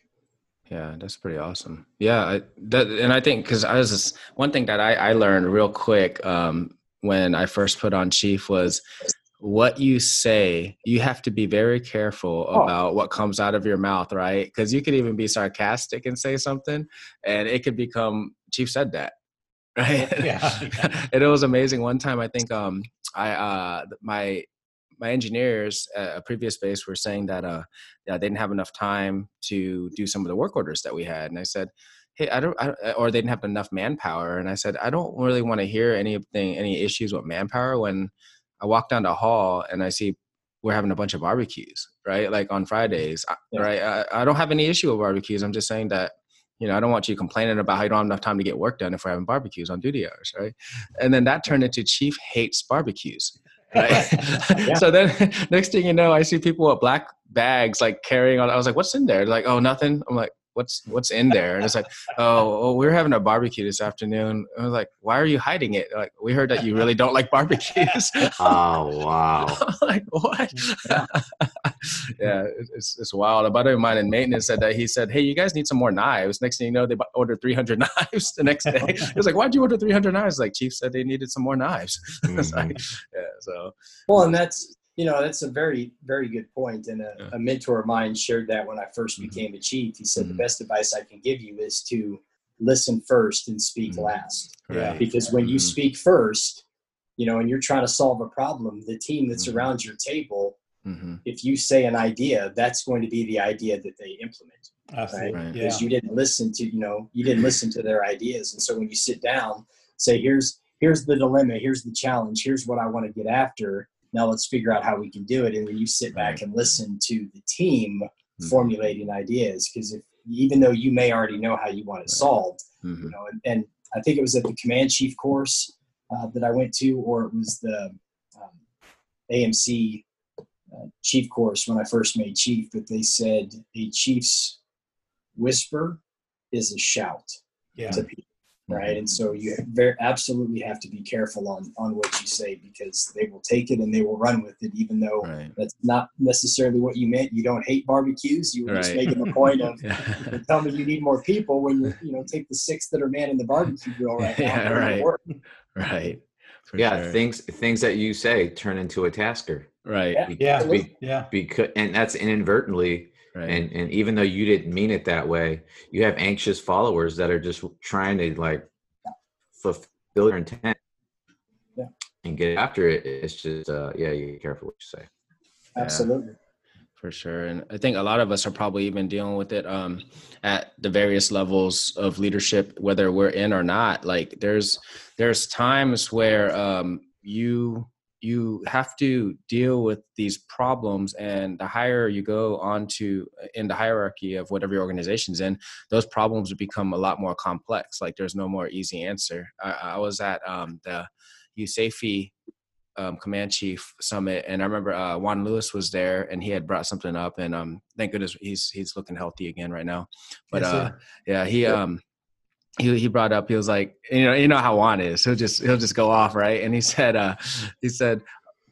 Yeah, that's pretty awesome. Yeah, I, that, and I think because I was just, one thing that I, I learned real quick um, when I first put on chief was what you say. You have to be very careful Oh. about what comes out of your mouth, right? Because you could even be sarcastic and say something, and it could become chief said that, right? Yeah. and it was amazing. One time, I think um, I uh, my my engineers at a previous base were saying that uh, yeah, they didn't have enough time to do some of the work orders that we had, and I said, hey, I don't, I, uh, or they didn't have enough manpower, and I said, I don't really want to hear anything, any issues with manpower when I walk down the hall and I see we're having a bunch of barbecues, right? Like on mm-hmm. Fridays, Yeah. right? I, I don't have any issue with barbecues. I'm just saying that, you know, I don't want you complaining about how you don't have enough time to get work done if we're having barbecues on duty hours, right? And then that turned into Chief hates barbecues. Right. Yeah. so then next thing you know, I see people with black bags like carrying on. I was like, what's in there? They're like, oh, nothing. I'm like, what's what's in there? And it's like, oh, well, we're having a barbecue this afternoon. I was like, why are you hiding it? Like, we heard that you really don't like barbecues. Oh wow. Like, what? Yeah. yeah, it's, it's wild. A buddy of mine in maintenance said that he said, hey, you guys need some more knives. Next thing you know, they bu- ordered 300 knives the next day. Oh. He was like, why'd you order 300 knives? Like, Chief said they needed some more knives. It's like, mm-hmm. yeah, so, Well, and that's you know that's a very very good point. And a, Yeah. a mentor of mine shared that when I 1st Mhm. became a chief. He said Mhm. the best advice I can give you is to listen first and speak Mhm. last. Yeah. Because when you Mhm. speak first, you know, and you're trying to solve a problem, the team that's Mhm. around your table, hmm if you say an idea, that's going to be the idea that they implement. Absolutely. Right. Yeah. because you didn't listen to you know you didn't listen to their ideas and so when you sit down say here's here's the dilemma here's the challenge here's what i want to get after now let's figure out how we can do it and then you sit back and listen to the team Mhm. formulating ideas because if even though you may already know how you want it Right. solved hmm you know and, and i think it was at the command chief course uh, that i went to or it was the um, amc uh, chief course when i first made chief but they said a chief's whisper is a shout Yeah. to people right mm-hmm. and so you very absolutely have to be careful on on what you say because they will take it and they will run with it even though Right. that's not necessarily what you meant you don't hate barbecues you were just making a point of Yeah. and tell me you need more people when you you know take the six that are manning the barbecue grill right now. Yeah, and put 'em to right. work. right. For yeah, sure. things things that you say turn into a tasker. Right. Yeah. Yeah. Absolutely. Yeah. Because and that's inadvertently Right. and and even though you didn't mean it that way, you have anxious followers that are just trying to like fulfill your intent Yeah. and get after it. It's just uh yeah, you be careful what you say. Yeah. Absolutely. for sure and i think a lot of us are probably even dealing with it um, at the various levels of leadership whether we're in or not like there's there's times where um, you you have to deal with these problems and the higher you go onto in the hierarchy of whatever your organization's in those problems become a lot more complex like there's no more easy answer. I, I was at um, the USAFE um, command chief summit and i remember uh, juan lewis was there and he had brought something up and um, thank goodness he's he's looking healthy again right now. But Yes, uh, yeah he um he, he brought up he was like you know you know how Juan is. He'll just he'll just go off right? And he said uh he said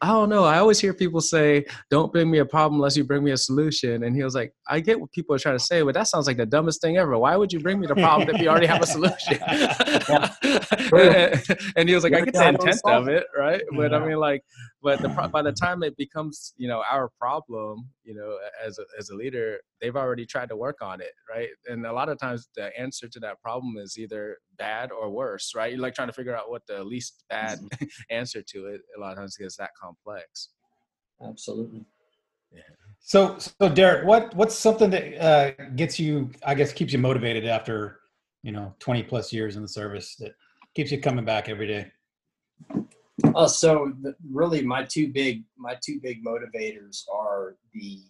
I don't know. I always hear people say, "Don't bring me a problem unless you bring me a solution." And he was like, "I get what people are trying to say, but that sounds like the dumbest thing ever. Why would you bring me the problem if you already have a solution?" and he was like, "I get the Yeah, I don't intent of it, right? But I mean, like, but the pro- by the time it becomes, you know, our problem, you know, as a, as a leader, they've already tried to work on it, right? And a lot of times, the answer to that problem is either bad or worse, right? You're like trying to figure out what the least bad answer to it. A lot of times, gets that complex. Absolutely. Yeah. So, so Derek, what what's something that uh, gets you? I guess keeps you motivated after you know twenty plus years in the service that keeps you coming back every day. Oh, so the, really, my two big my two big motivators are the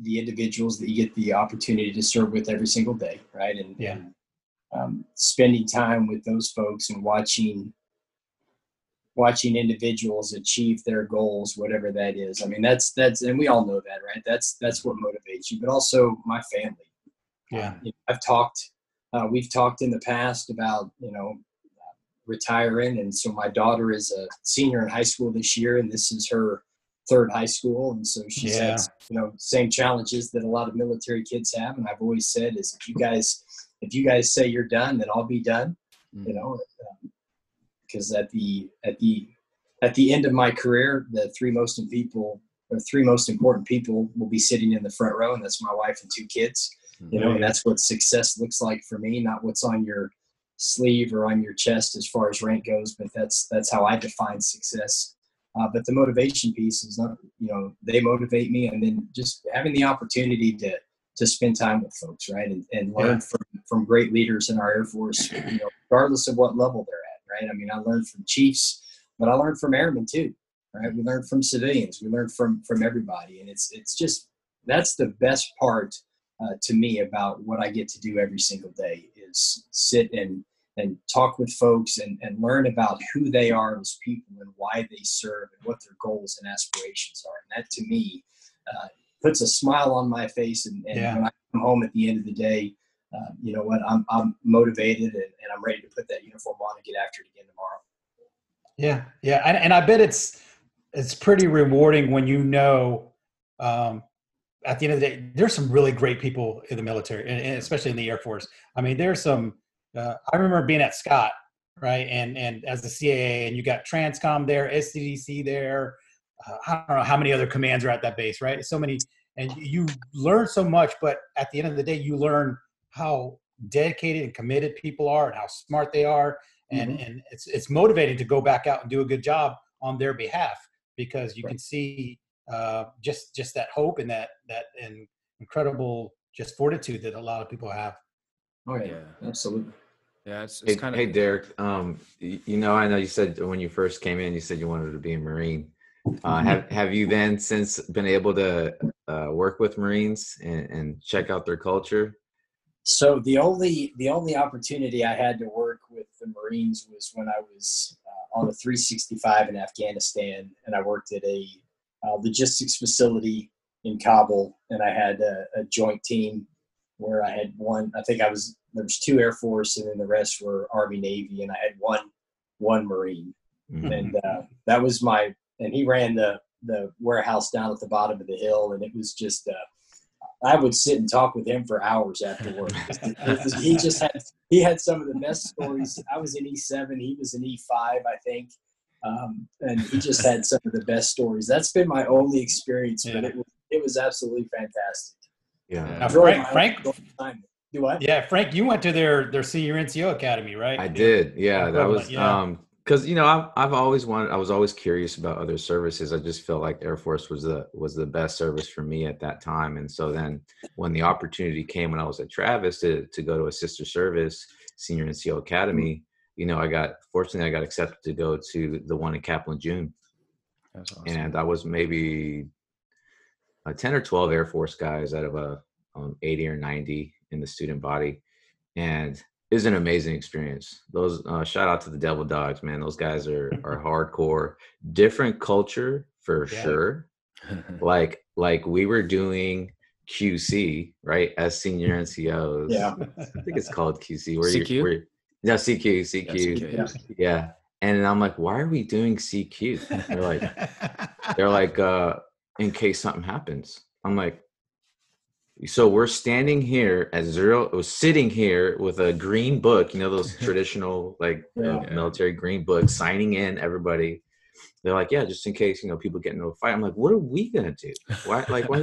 the individuals that you get the opportunity to serve with every single day, right? And, Yeah. and um, spending time with those folks and watching watching individuals achieve their goals, whatever that is. I mean, that's that's and we all know that, right? That's that's what motivates you. But also my family. Yeah. Um, you know, I've talked. Uh, we've talked in the past about you know retiring, and so my daughter is a senior in high school this year, and this is her third high school, and so she's Yeah. had you know same challenges that a lot of military kids have. And I've always said is if you guys if you guys say you're done, then I'll be done. You mm. know, um, because at the at the at the end of my career, the three most people or three most important people will be sitting in the front row, and that's my wife and two kids you know, and that's what success looks like for me, not what's on your sleeve or on your chest as far as rank goes, but that's that's how I define success. Uh, but the motivation piece is not, you know, they motivate me, and then just having the opportunity to to spend time with folks, right, and, and learn Yeah. from from great leaders in our Air Force, you know, regardless of what level they're at, right. I mean, I learned from chiefs, but I learned from airmen too, right? We learned from civilians. We learned from from everybody, and it's it's just that's the best part uh, to me about what I get to do every single day is sit and and talk with folks and, and learn about who they are as people and why they serve and what their goals and aspirations are. And that to me uh, puts a smile on my face. And, and Yeah. when I come home at the end of the day, uh, you know what, I'm, I'm motivated and, and I'm ready to put that uniform on and get after it again tomorrow. Yeah, yeah, and, and I bet it's it's pretty rewarding when you know um, at the end of the day there's some really great people in the military, and, and especially in the Air Force. I mean, there's some. Uh, I remember being at Scott, right, and and as the CAA, and you got Transcom there, SDDC there. Uh, I don't know how many other commands are at that base, right? So many, and you learn so much, but at the end of the day, you learn how dedicated and committed people are, and how smart they are, and and it's it's motivating to go back out and do a good job on their behalf because you can see uh, just just that hope and that that and incredible just fortitude that a lot of people have. Oh Yeah. absolutely. Yeah, it's, Hey, it's kind of hey Derek, um, you know, I know you said when you first came in, you said you wanted to be a Marine. Uh, have have you then since been able to uh, work with Marines and, and check out their culture? So the only the only opportunity I had to work with the Marines was when I was uh, on the 365 in Afghanistan, and I worked at a uh, logistics facility in Kabul, and I had a, a joint team where I had one. I think I was there was two Air Force, and then the rest were Army Navy, and I had one one Marine, Mhm. and uh, that was my. And he ran the the warehouse down at the bottom of the hill, and it was just. Uh, I would sit and talk with him for hours after work. He just had he had some of the best stories. I was in E seven, he was in E five, I think, um, and he just had some of the best stories. That's been my only experience, but Yeah. it was it was absolutely fantastic. Yeah, Now, Frank- Frank- Do what? Yeah, Frank, you went to their their senior NCO academy, right? I did. Yeah, that was yeah. um because you know I've I've always wanted I was always curious about other services. I just felt like Air Force was the was the best service for me at that time. And so then when the opportunity came when I was at Travis to to go to a sister service, Senior NCO Academy, you know, I got fortunately I got accepted to go to the one in Camp Lejeune. that's awesome. And I was maybe uh, 10 or 12 Air Force guys out of a um, 80 or 90 in the student body. And it was an amazing experience. Those uh, shout out to the Devil Dogs, man. Those guys are are hardcore. Different culture for Yeah. sure. Like like we were doing QC right as senior NCOs. Yeah. I think it's called QC. Where CQ? you where, no CQ Yeah, CQ CQ, yeah. yeah. And I'm like, why are we doing CQ? They're like, they're like, uh, in case something happens. I'm like, so we're standing here at zero, was sitting here with a green book, you know, those traditional like uh, military green books, signing in everybody. They're like, yeah, just in case you know people get into a fight. I'm like, what are we gonna do? Why, like, why?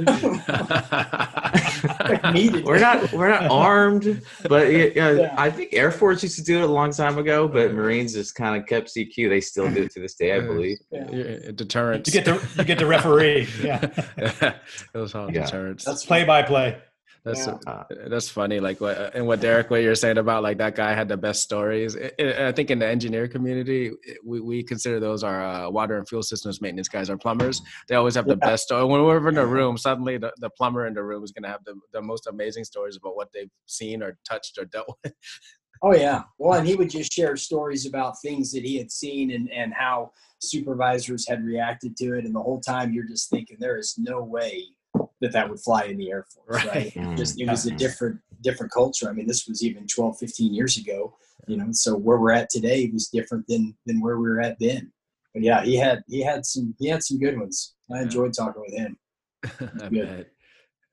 Needed. we're not we're not armed, but yeah, yeah, Yeah. I think Air Force used to do it a long time ago, but Marines just kind of kept CQ. They still do it to this day, I believe. Yeah. Yeah, Deterrence. You get the you get the referee. Yeah, it was all Yeah. deterrence. That's play by play. That's Yeah. Uh, that's funny. Like what and what Derek, what you're saying about like that guy had the best stories. I- I I think in the engineer community, we, we consider those our uh, water and fuel systems maintenance guys, our plumbers. They always have the Yeah. best story. When we're in the room, suddenly the, the plumber in the room is gonna have the, the most amazing stories about what they've seen or touched or dealt with. Oh yeah. Well, and he would just share stories about things that he had seen and and how supervisors had reacted to it, and the whole time you're just thinking there is no way that that would fly in the Air Force, right? Right. It Just it was a different different culture. I mean, this was even 12, 15 years ago, you know. So where we're at today was different than than where we were at then. But yeah, he had he had some he had some good ones. I enjoyed talking with him. I Good. bet.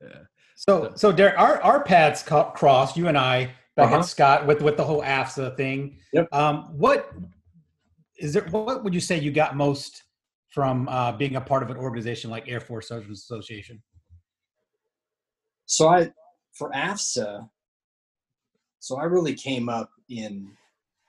Yeah. So so Derek, our our paths co- crossed. You and I back Uh-huh. at Scott with with the whole AFSA thing. Yep. Um, what is there? What would you say you got most from uh, being a part of an organization like Air Force Sergeants Association? So I, for AFSA, so I really came up in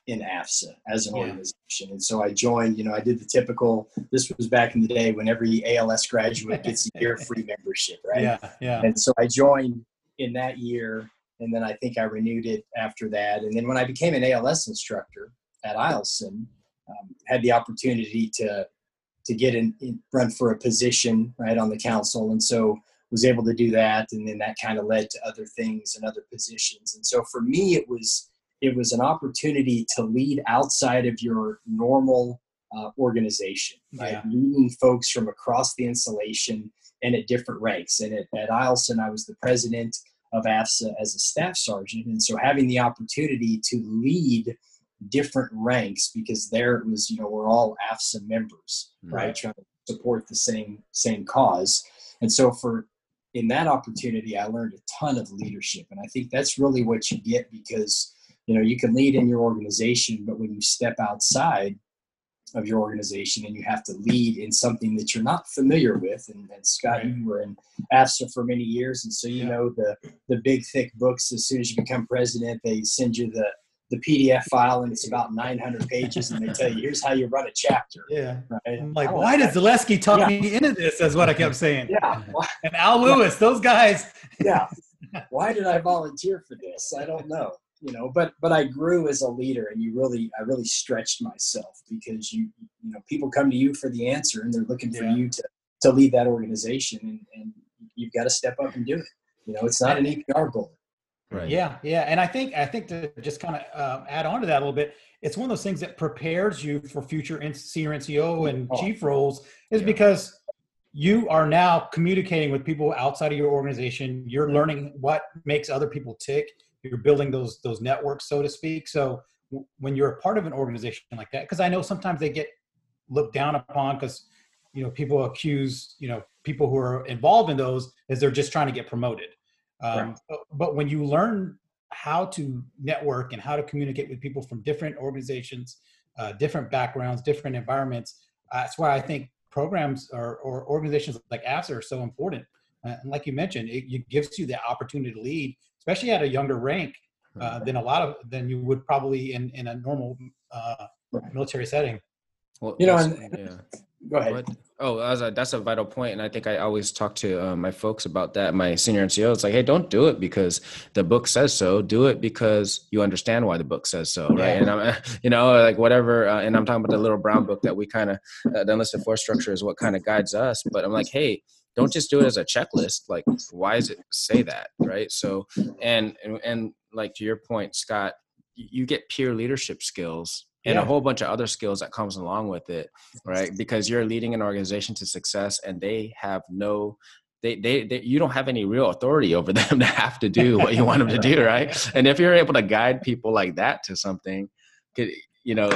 in AFSA as an Yeah. organization, and so I joined. You know, I did the typical. This was back in the day when every ALS graduate gets a year free membership, right? Yeah, yeah. And so I joined in that year, and then I think I renewed it after that. And then when I became an ALS instructor at Eielson, um, had the opportunity to to get in, in run for a position right on the council, and so was able to do that, and then that kind of led to other things and other positions. And so for me, it was it was an opportunity to lead outside of your normal uh, organization, right? Yeah. Meeting folks from across the installation and at different ranks. And at, at Eielson, I was the president of AFSA as a staff sergeant. And so having the opportunity to lead different ranks because there it was, you know, we're all AFSA members, right? Right. Trying to support the same same cause. And so for in that opportunity, I learned a ton of leadership. And I think that's really what you get because, you know, you can lead in your organization, but when you step outside of your organization and you have to lead in something that you're not familiar with. And, and Scott, Right. you were in AFSA for many years, and so you Yeah. know the the big thick books. As soon as you become president, they send you the the PDF file, and it's about 900 pages, and they tell you here's how you run a chapter. Yeah. Right? I'm like, oh, why know. does Zaleski talk Yeah. me into this? That's what I kept saying. Yeah, And Al Lewis, those guys. yeah. Why did I volunteer for this? I don't know. You know, but but I grew as a leader, and you really, I really stretched myself because you, you know, people come to you for the answer, and they're looking for Yeah. you to to lead that organization, and, and you've got to step up and do it. You know, it's not an APR goal. Right. Yeah, yeah, and I think I think to just kind of uh, add on to that a little bit, it's one of those things that prepares you for future senior NCO and Oh. chief roles, is Yeah. because you are now communicating with people outside of your organization. You're learning what makes other people tick. You're building those those networks, so to speak. So w- when you're a part of an organization like that, because I know sometimes they get looked down upon because you know people accuse you know people who are involved in those as they're just trying to get promoted. Um, Right. but, but when you learn how to network and how to communicate with people from different organizations, uh, different backgrounds, different environments, uh, that's why I think programs or, or organizations like AFSA are so important. Uh, and like you mentioned, it, it gives you the opportunity to lead, especially at a younger rank uh, than a lot of than you would probably in in a normal uh, military setting. Well, You know, and- yeah. Go ahead. What? Oh, that's a, that's a vital point, and I think I always talk to uh, my folks about that. My senior NCO, it's like, hey, don't do it because the book says so. Do it because you understand why the book says so, right? Yeah. And I'm, you know, like whatever. Uh, and I'm talking about the little brown book that we kind of uh, the enlisted force structure is what kind of guides us. But I'm like, hey, don't just do it as a checklist. Like, why does it say that, right? So, and and, and like to your point, Scott, you get peer leadership skills and a whole bunch of other skills that comes along with it right? Because you're leading an organization to success and they have no they, they, they you don't have any real authority over them to have to do what you want them to do right? And if you're able to guide people like that to something you know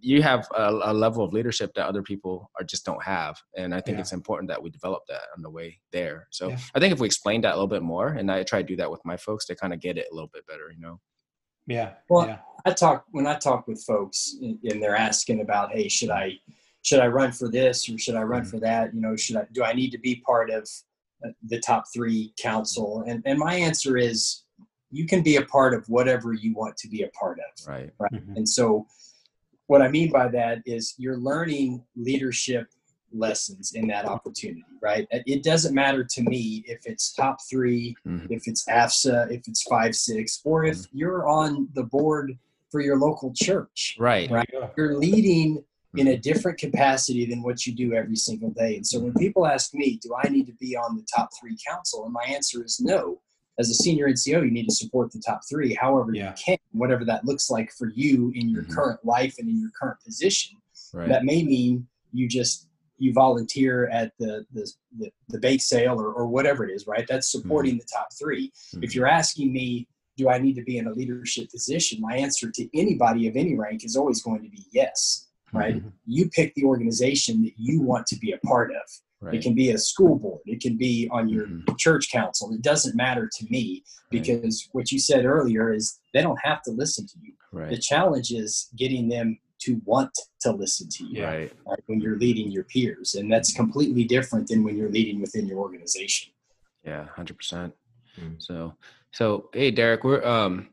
you have a, a level of leadership that other people are just don't have and i think Yeah. it's important that we develop that on the way there. So Yeah. i think if we explain that a little bit more and i try to do that with my folks they kind of get it a little bit better you know Yeah. Well, yeah. I talk when I talk with folks and and they're asking about, hey, should I should I run for this or should I run Mhm. for that? You know, should I do I need to be part of uh, the top three council? And and my answer is, you can be a part of whatever you want to be a part of. right Mhm. And so, what I mean by that is you're learning leadership lessons in that opportunity, right? It it doesn't matter to me if it's top three, Mhm. if it's AFSA, if it's five six, or if you're on the board for your local church. right There you go. You're leading in a different capacity than what you do every single day. And so when people ask me, do I need to be on the top three council? And my answer is no. As a senior NCO, you need to support the top three, however Yeah. you can, whatever that looks like for you in your Mhm. current life and in your current position. right That may mean you just you volunteer at the the, the, the bake sale or, or whatever it is, right? That's supporting the top three. If Mhm. you're asking me, do I need to be in a leadership position? My answer to anybody of any rank is always going to be yes, right? Mhm. You pick the organization that you want to be a part of. right It can be a school board, it can be on your Mhm. church council. It doesn't matter to me Right. because what you said earlier is they don't have to listen to you. The challenge is getting them to want to listen to you right right, when you're leading your peers. And that's completely different than when you're leading within your organization. Yeah, hundred percent. Mm. So, so hey, Derek, we're um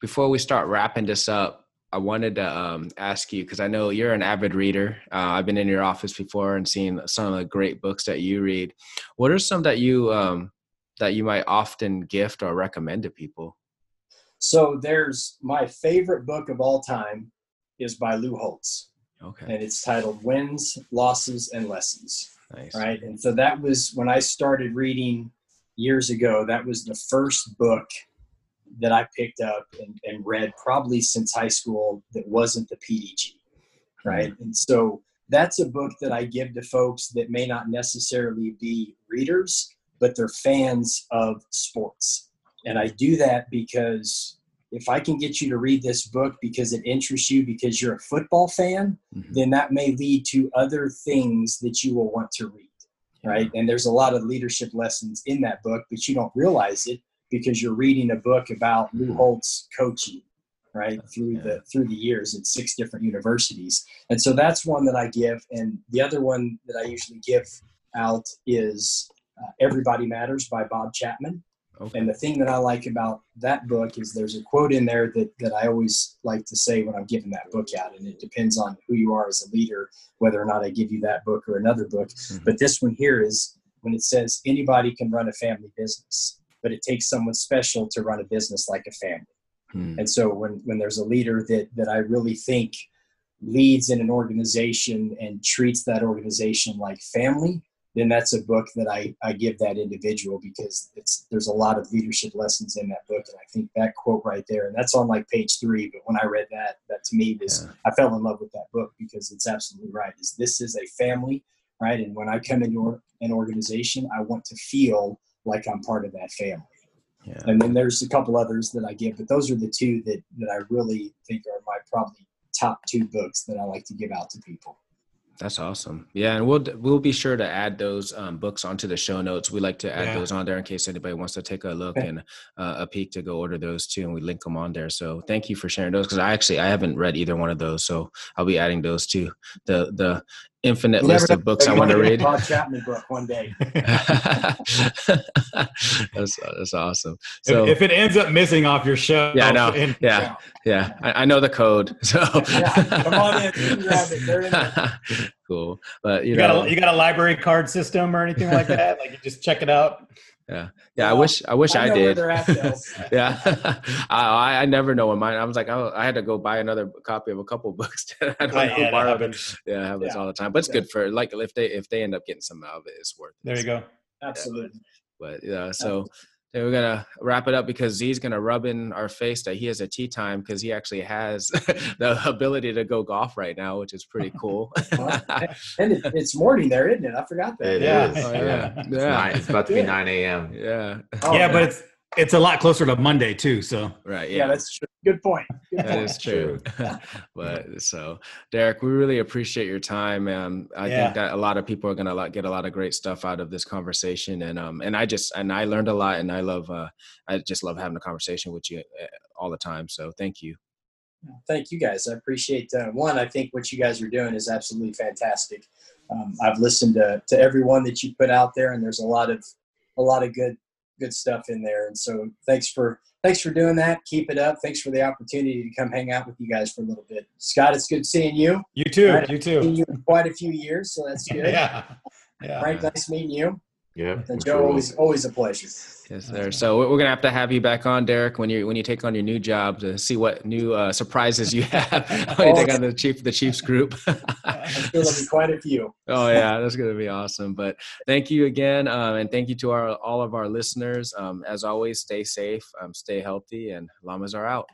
before we start wrapping this up, I wanted to um ask you because I know you're an avid reader. Uh, I've been in your office before and seen some of the great books that you read. What are some that you um that you might often gift or recommend to people? So there's my favorite book of all time is by Lou Holtz. Okay. and it's titled Wins, Losses, and Lessons. Nice. Right. And so that was when I started reading years ago, that was the first book that I picked up and, and read probably since high school that wasn't the PDG. Right. And so that's a book that I give to folks that may not necessarily be readers, but they're fans of sports. And I do that because if I can get you to read this book because it interests you because you're a football fan, Mhm. then that may lead to other things that you will want to read. Right. And there's a lot of leadership lessons in that book, but you don't realize it because you're reading a book about Lou Holtz coaching, right? Through Yeah. the through the years at six different universities. And so that's one that I give. And the other one that I usually give out is uh, Everybody Matters by Bob Chapman. Okay. And the thing that I like about that book is there's a quote in there that, that I always like to say when I'm giving that book out. And it depends on who you are as a leader, whether or not I give you that book or another book. Mhm. But this one here is when it says anybody can run a family business, but it takes someone special to run a business like a family. Hmm. And so when, when there's a leader that, that I really think leads in an organization and treats that organization like family, then that's a book that I, I give that individual because it's there's a lot of leadership lessons in that book. And I think that quote right there, and that's on like page three, but when I read that, that to me was Yeah. I fell in love with that book because it's absolutely right. Is this is a family, right? And when I come into an organization, I want to feel like I'm part of that family. Yeah. And then there's a couple others that I give, but those are the two that, that I really think are my probably top two books that I like to give out to people. That's awesome. Yeah, and we'll we'll be sure to add those um, books onto the show notes. We like to add Yeah. those on there in case anybody wants to take a look Okay. and uh, a peek to go order those too, and we link them on there. So thank you for sharing those because I actually I haven't read either one of those, so I'll be adding those to the the infinite You list of books I want to read. Bob Chapman book one day. that's that's awesome. So if, if it ends up missing off your show, Yeah, I know. and- yeah, yeah, I, I know the code. So Yeah, come on in, grab it. They're in there. cool, but you, you know, got a you got a library card system or anything like that? like you just check it out. Yeah, yeah. I wish I wish I, know where did. at, yeah, I, I I never know when mine. I was like, oh, I had to go buy another copy of a couple books. that I don't Oh, know yeah, borrow. happens. Yeah, it happens Yeah. all the time. But it's Yeah. good for like if they if they end up getting some out of it, it's worth it. There you go. Absolutely. But yeah, so then we're gonna wrap it up because Z's gonna rub in our face that he has a tea time because he actually has the ability to go golf right now, which is pretty cool. Well, And it, it's morning there, isn't it? I forgot that. It Yeah. is. Oh, yeah. It's, Yeah. nine, it's about to be Yeah. 9 a.m. yeah, Oh, yeah, but it's it's a lot closer to Monday too. So right. yeah, Yeah, that's true. Good point. Good that point. is true. but so, Derek, we really appreciate your time. Um, I Yeah. think that a lot of people are gonna lot, get a lot of great stuff out of this conversation, and um, and I just and I learned a lot, and I love, uh, I just love having a conversation with you uh, all the time. So, thank you. Thank you guys. I appreciate uh, one. I think what you guys are doing is absolutely fantastic. Um, I've listened to, to everyone that you put out there, and there's a lot of a lot of good good stuff in there. And so thanks for thanks for doing that. Keep it up. Thanks for the opportunity to come hang out with you guys for a little bit. Scott, it's good seeing you. you too. Right. You too. you in quite a few years, so that's good. Yeah. Yeah. Frank, nice meeting you. Yeah. And Joe, always always a pleasure. Yes, sir. So we're we're gonna have to have you back on, Derek, when you when you take on your new job to see what new uh, surprises you have when you take on the chief the Chiefs group. I'm sure there'll be quite a few. oh yeah, that's gonna be awesome. But thank you again, um, and thank you to our all of our listeners. Um, as always, stay safe, um, stay healthy, and llamas are out.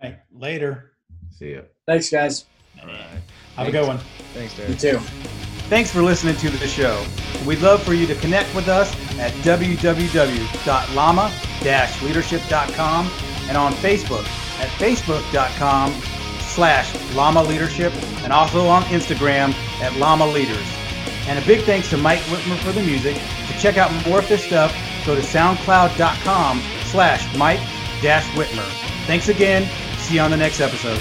All right. Later. See ya. Thanks, guys. All right. Have a good one. Thanks, Derek. You too. Thanks for listening to the show. We'd love for you to connect with us at www.llama-leadership.com and on Facebook at facebook.com slash llama leadership and also on Instagram at llama leaders. And a big thanks to Mike Whitmer for the music. To check out more of his stuff, go to soundcloud.com slash Mike Whitmer. Thanks again. See you on the next episode.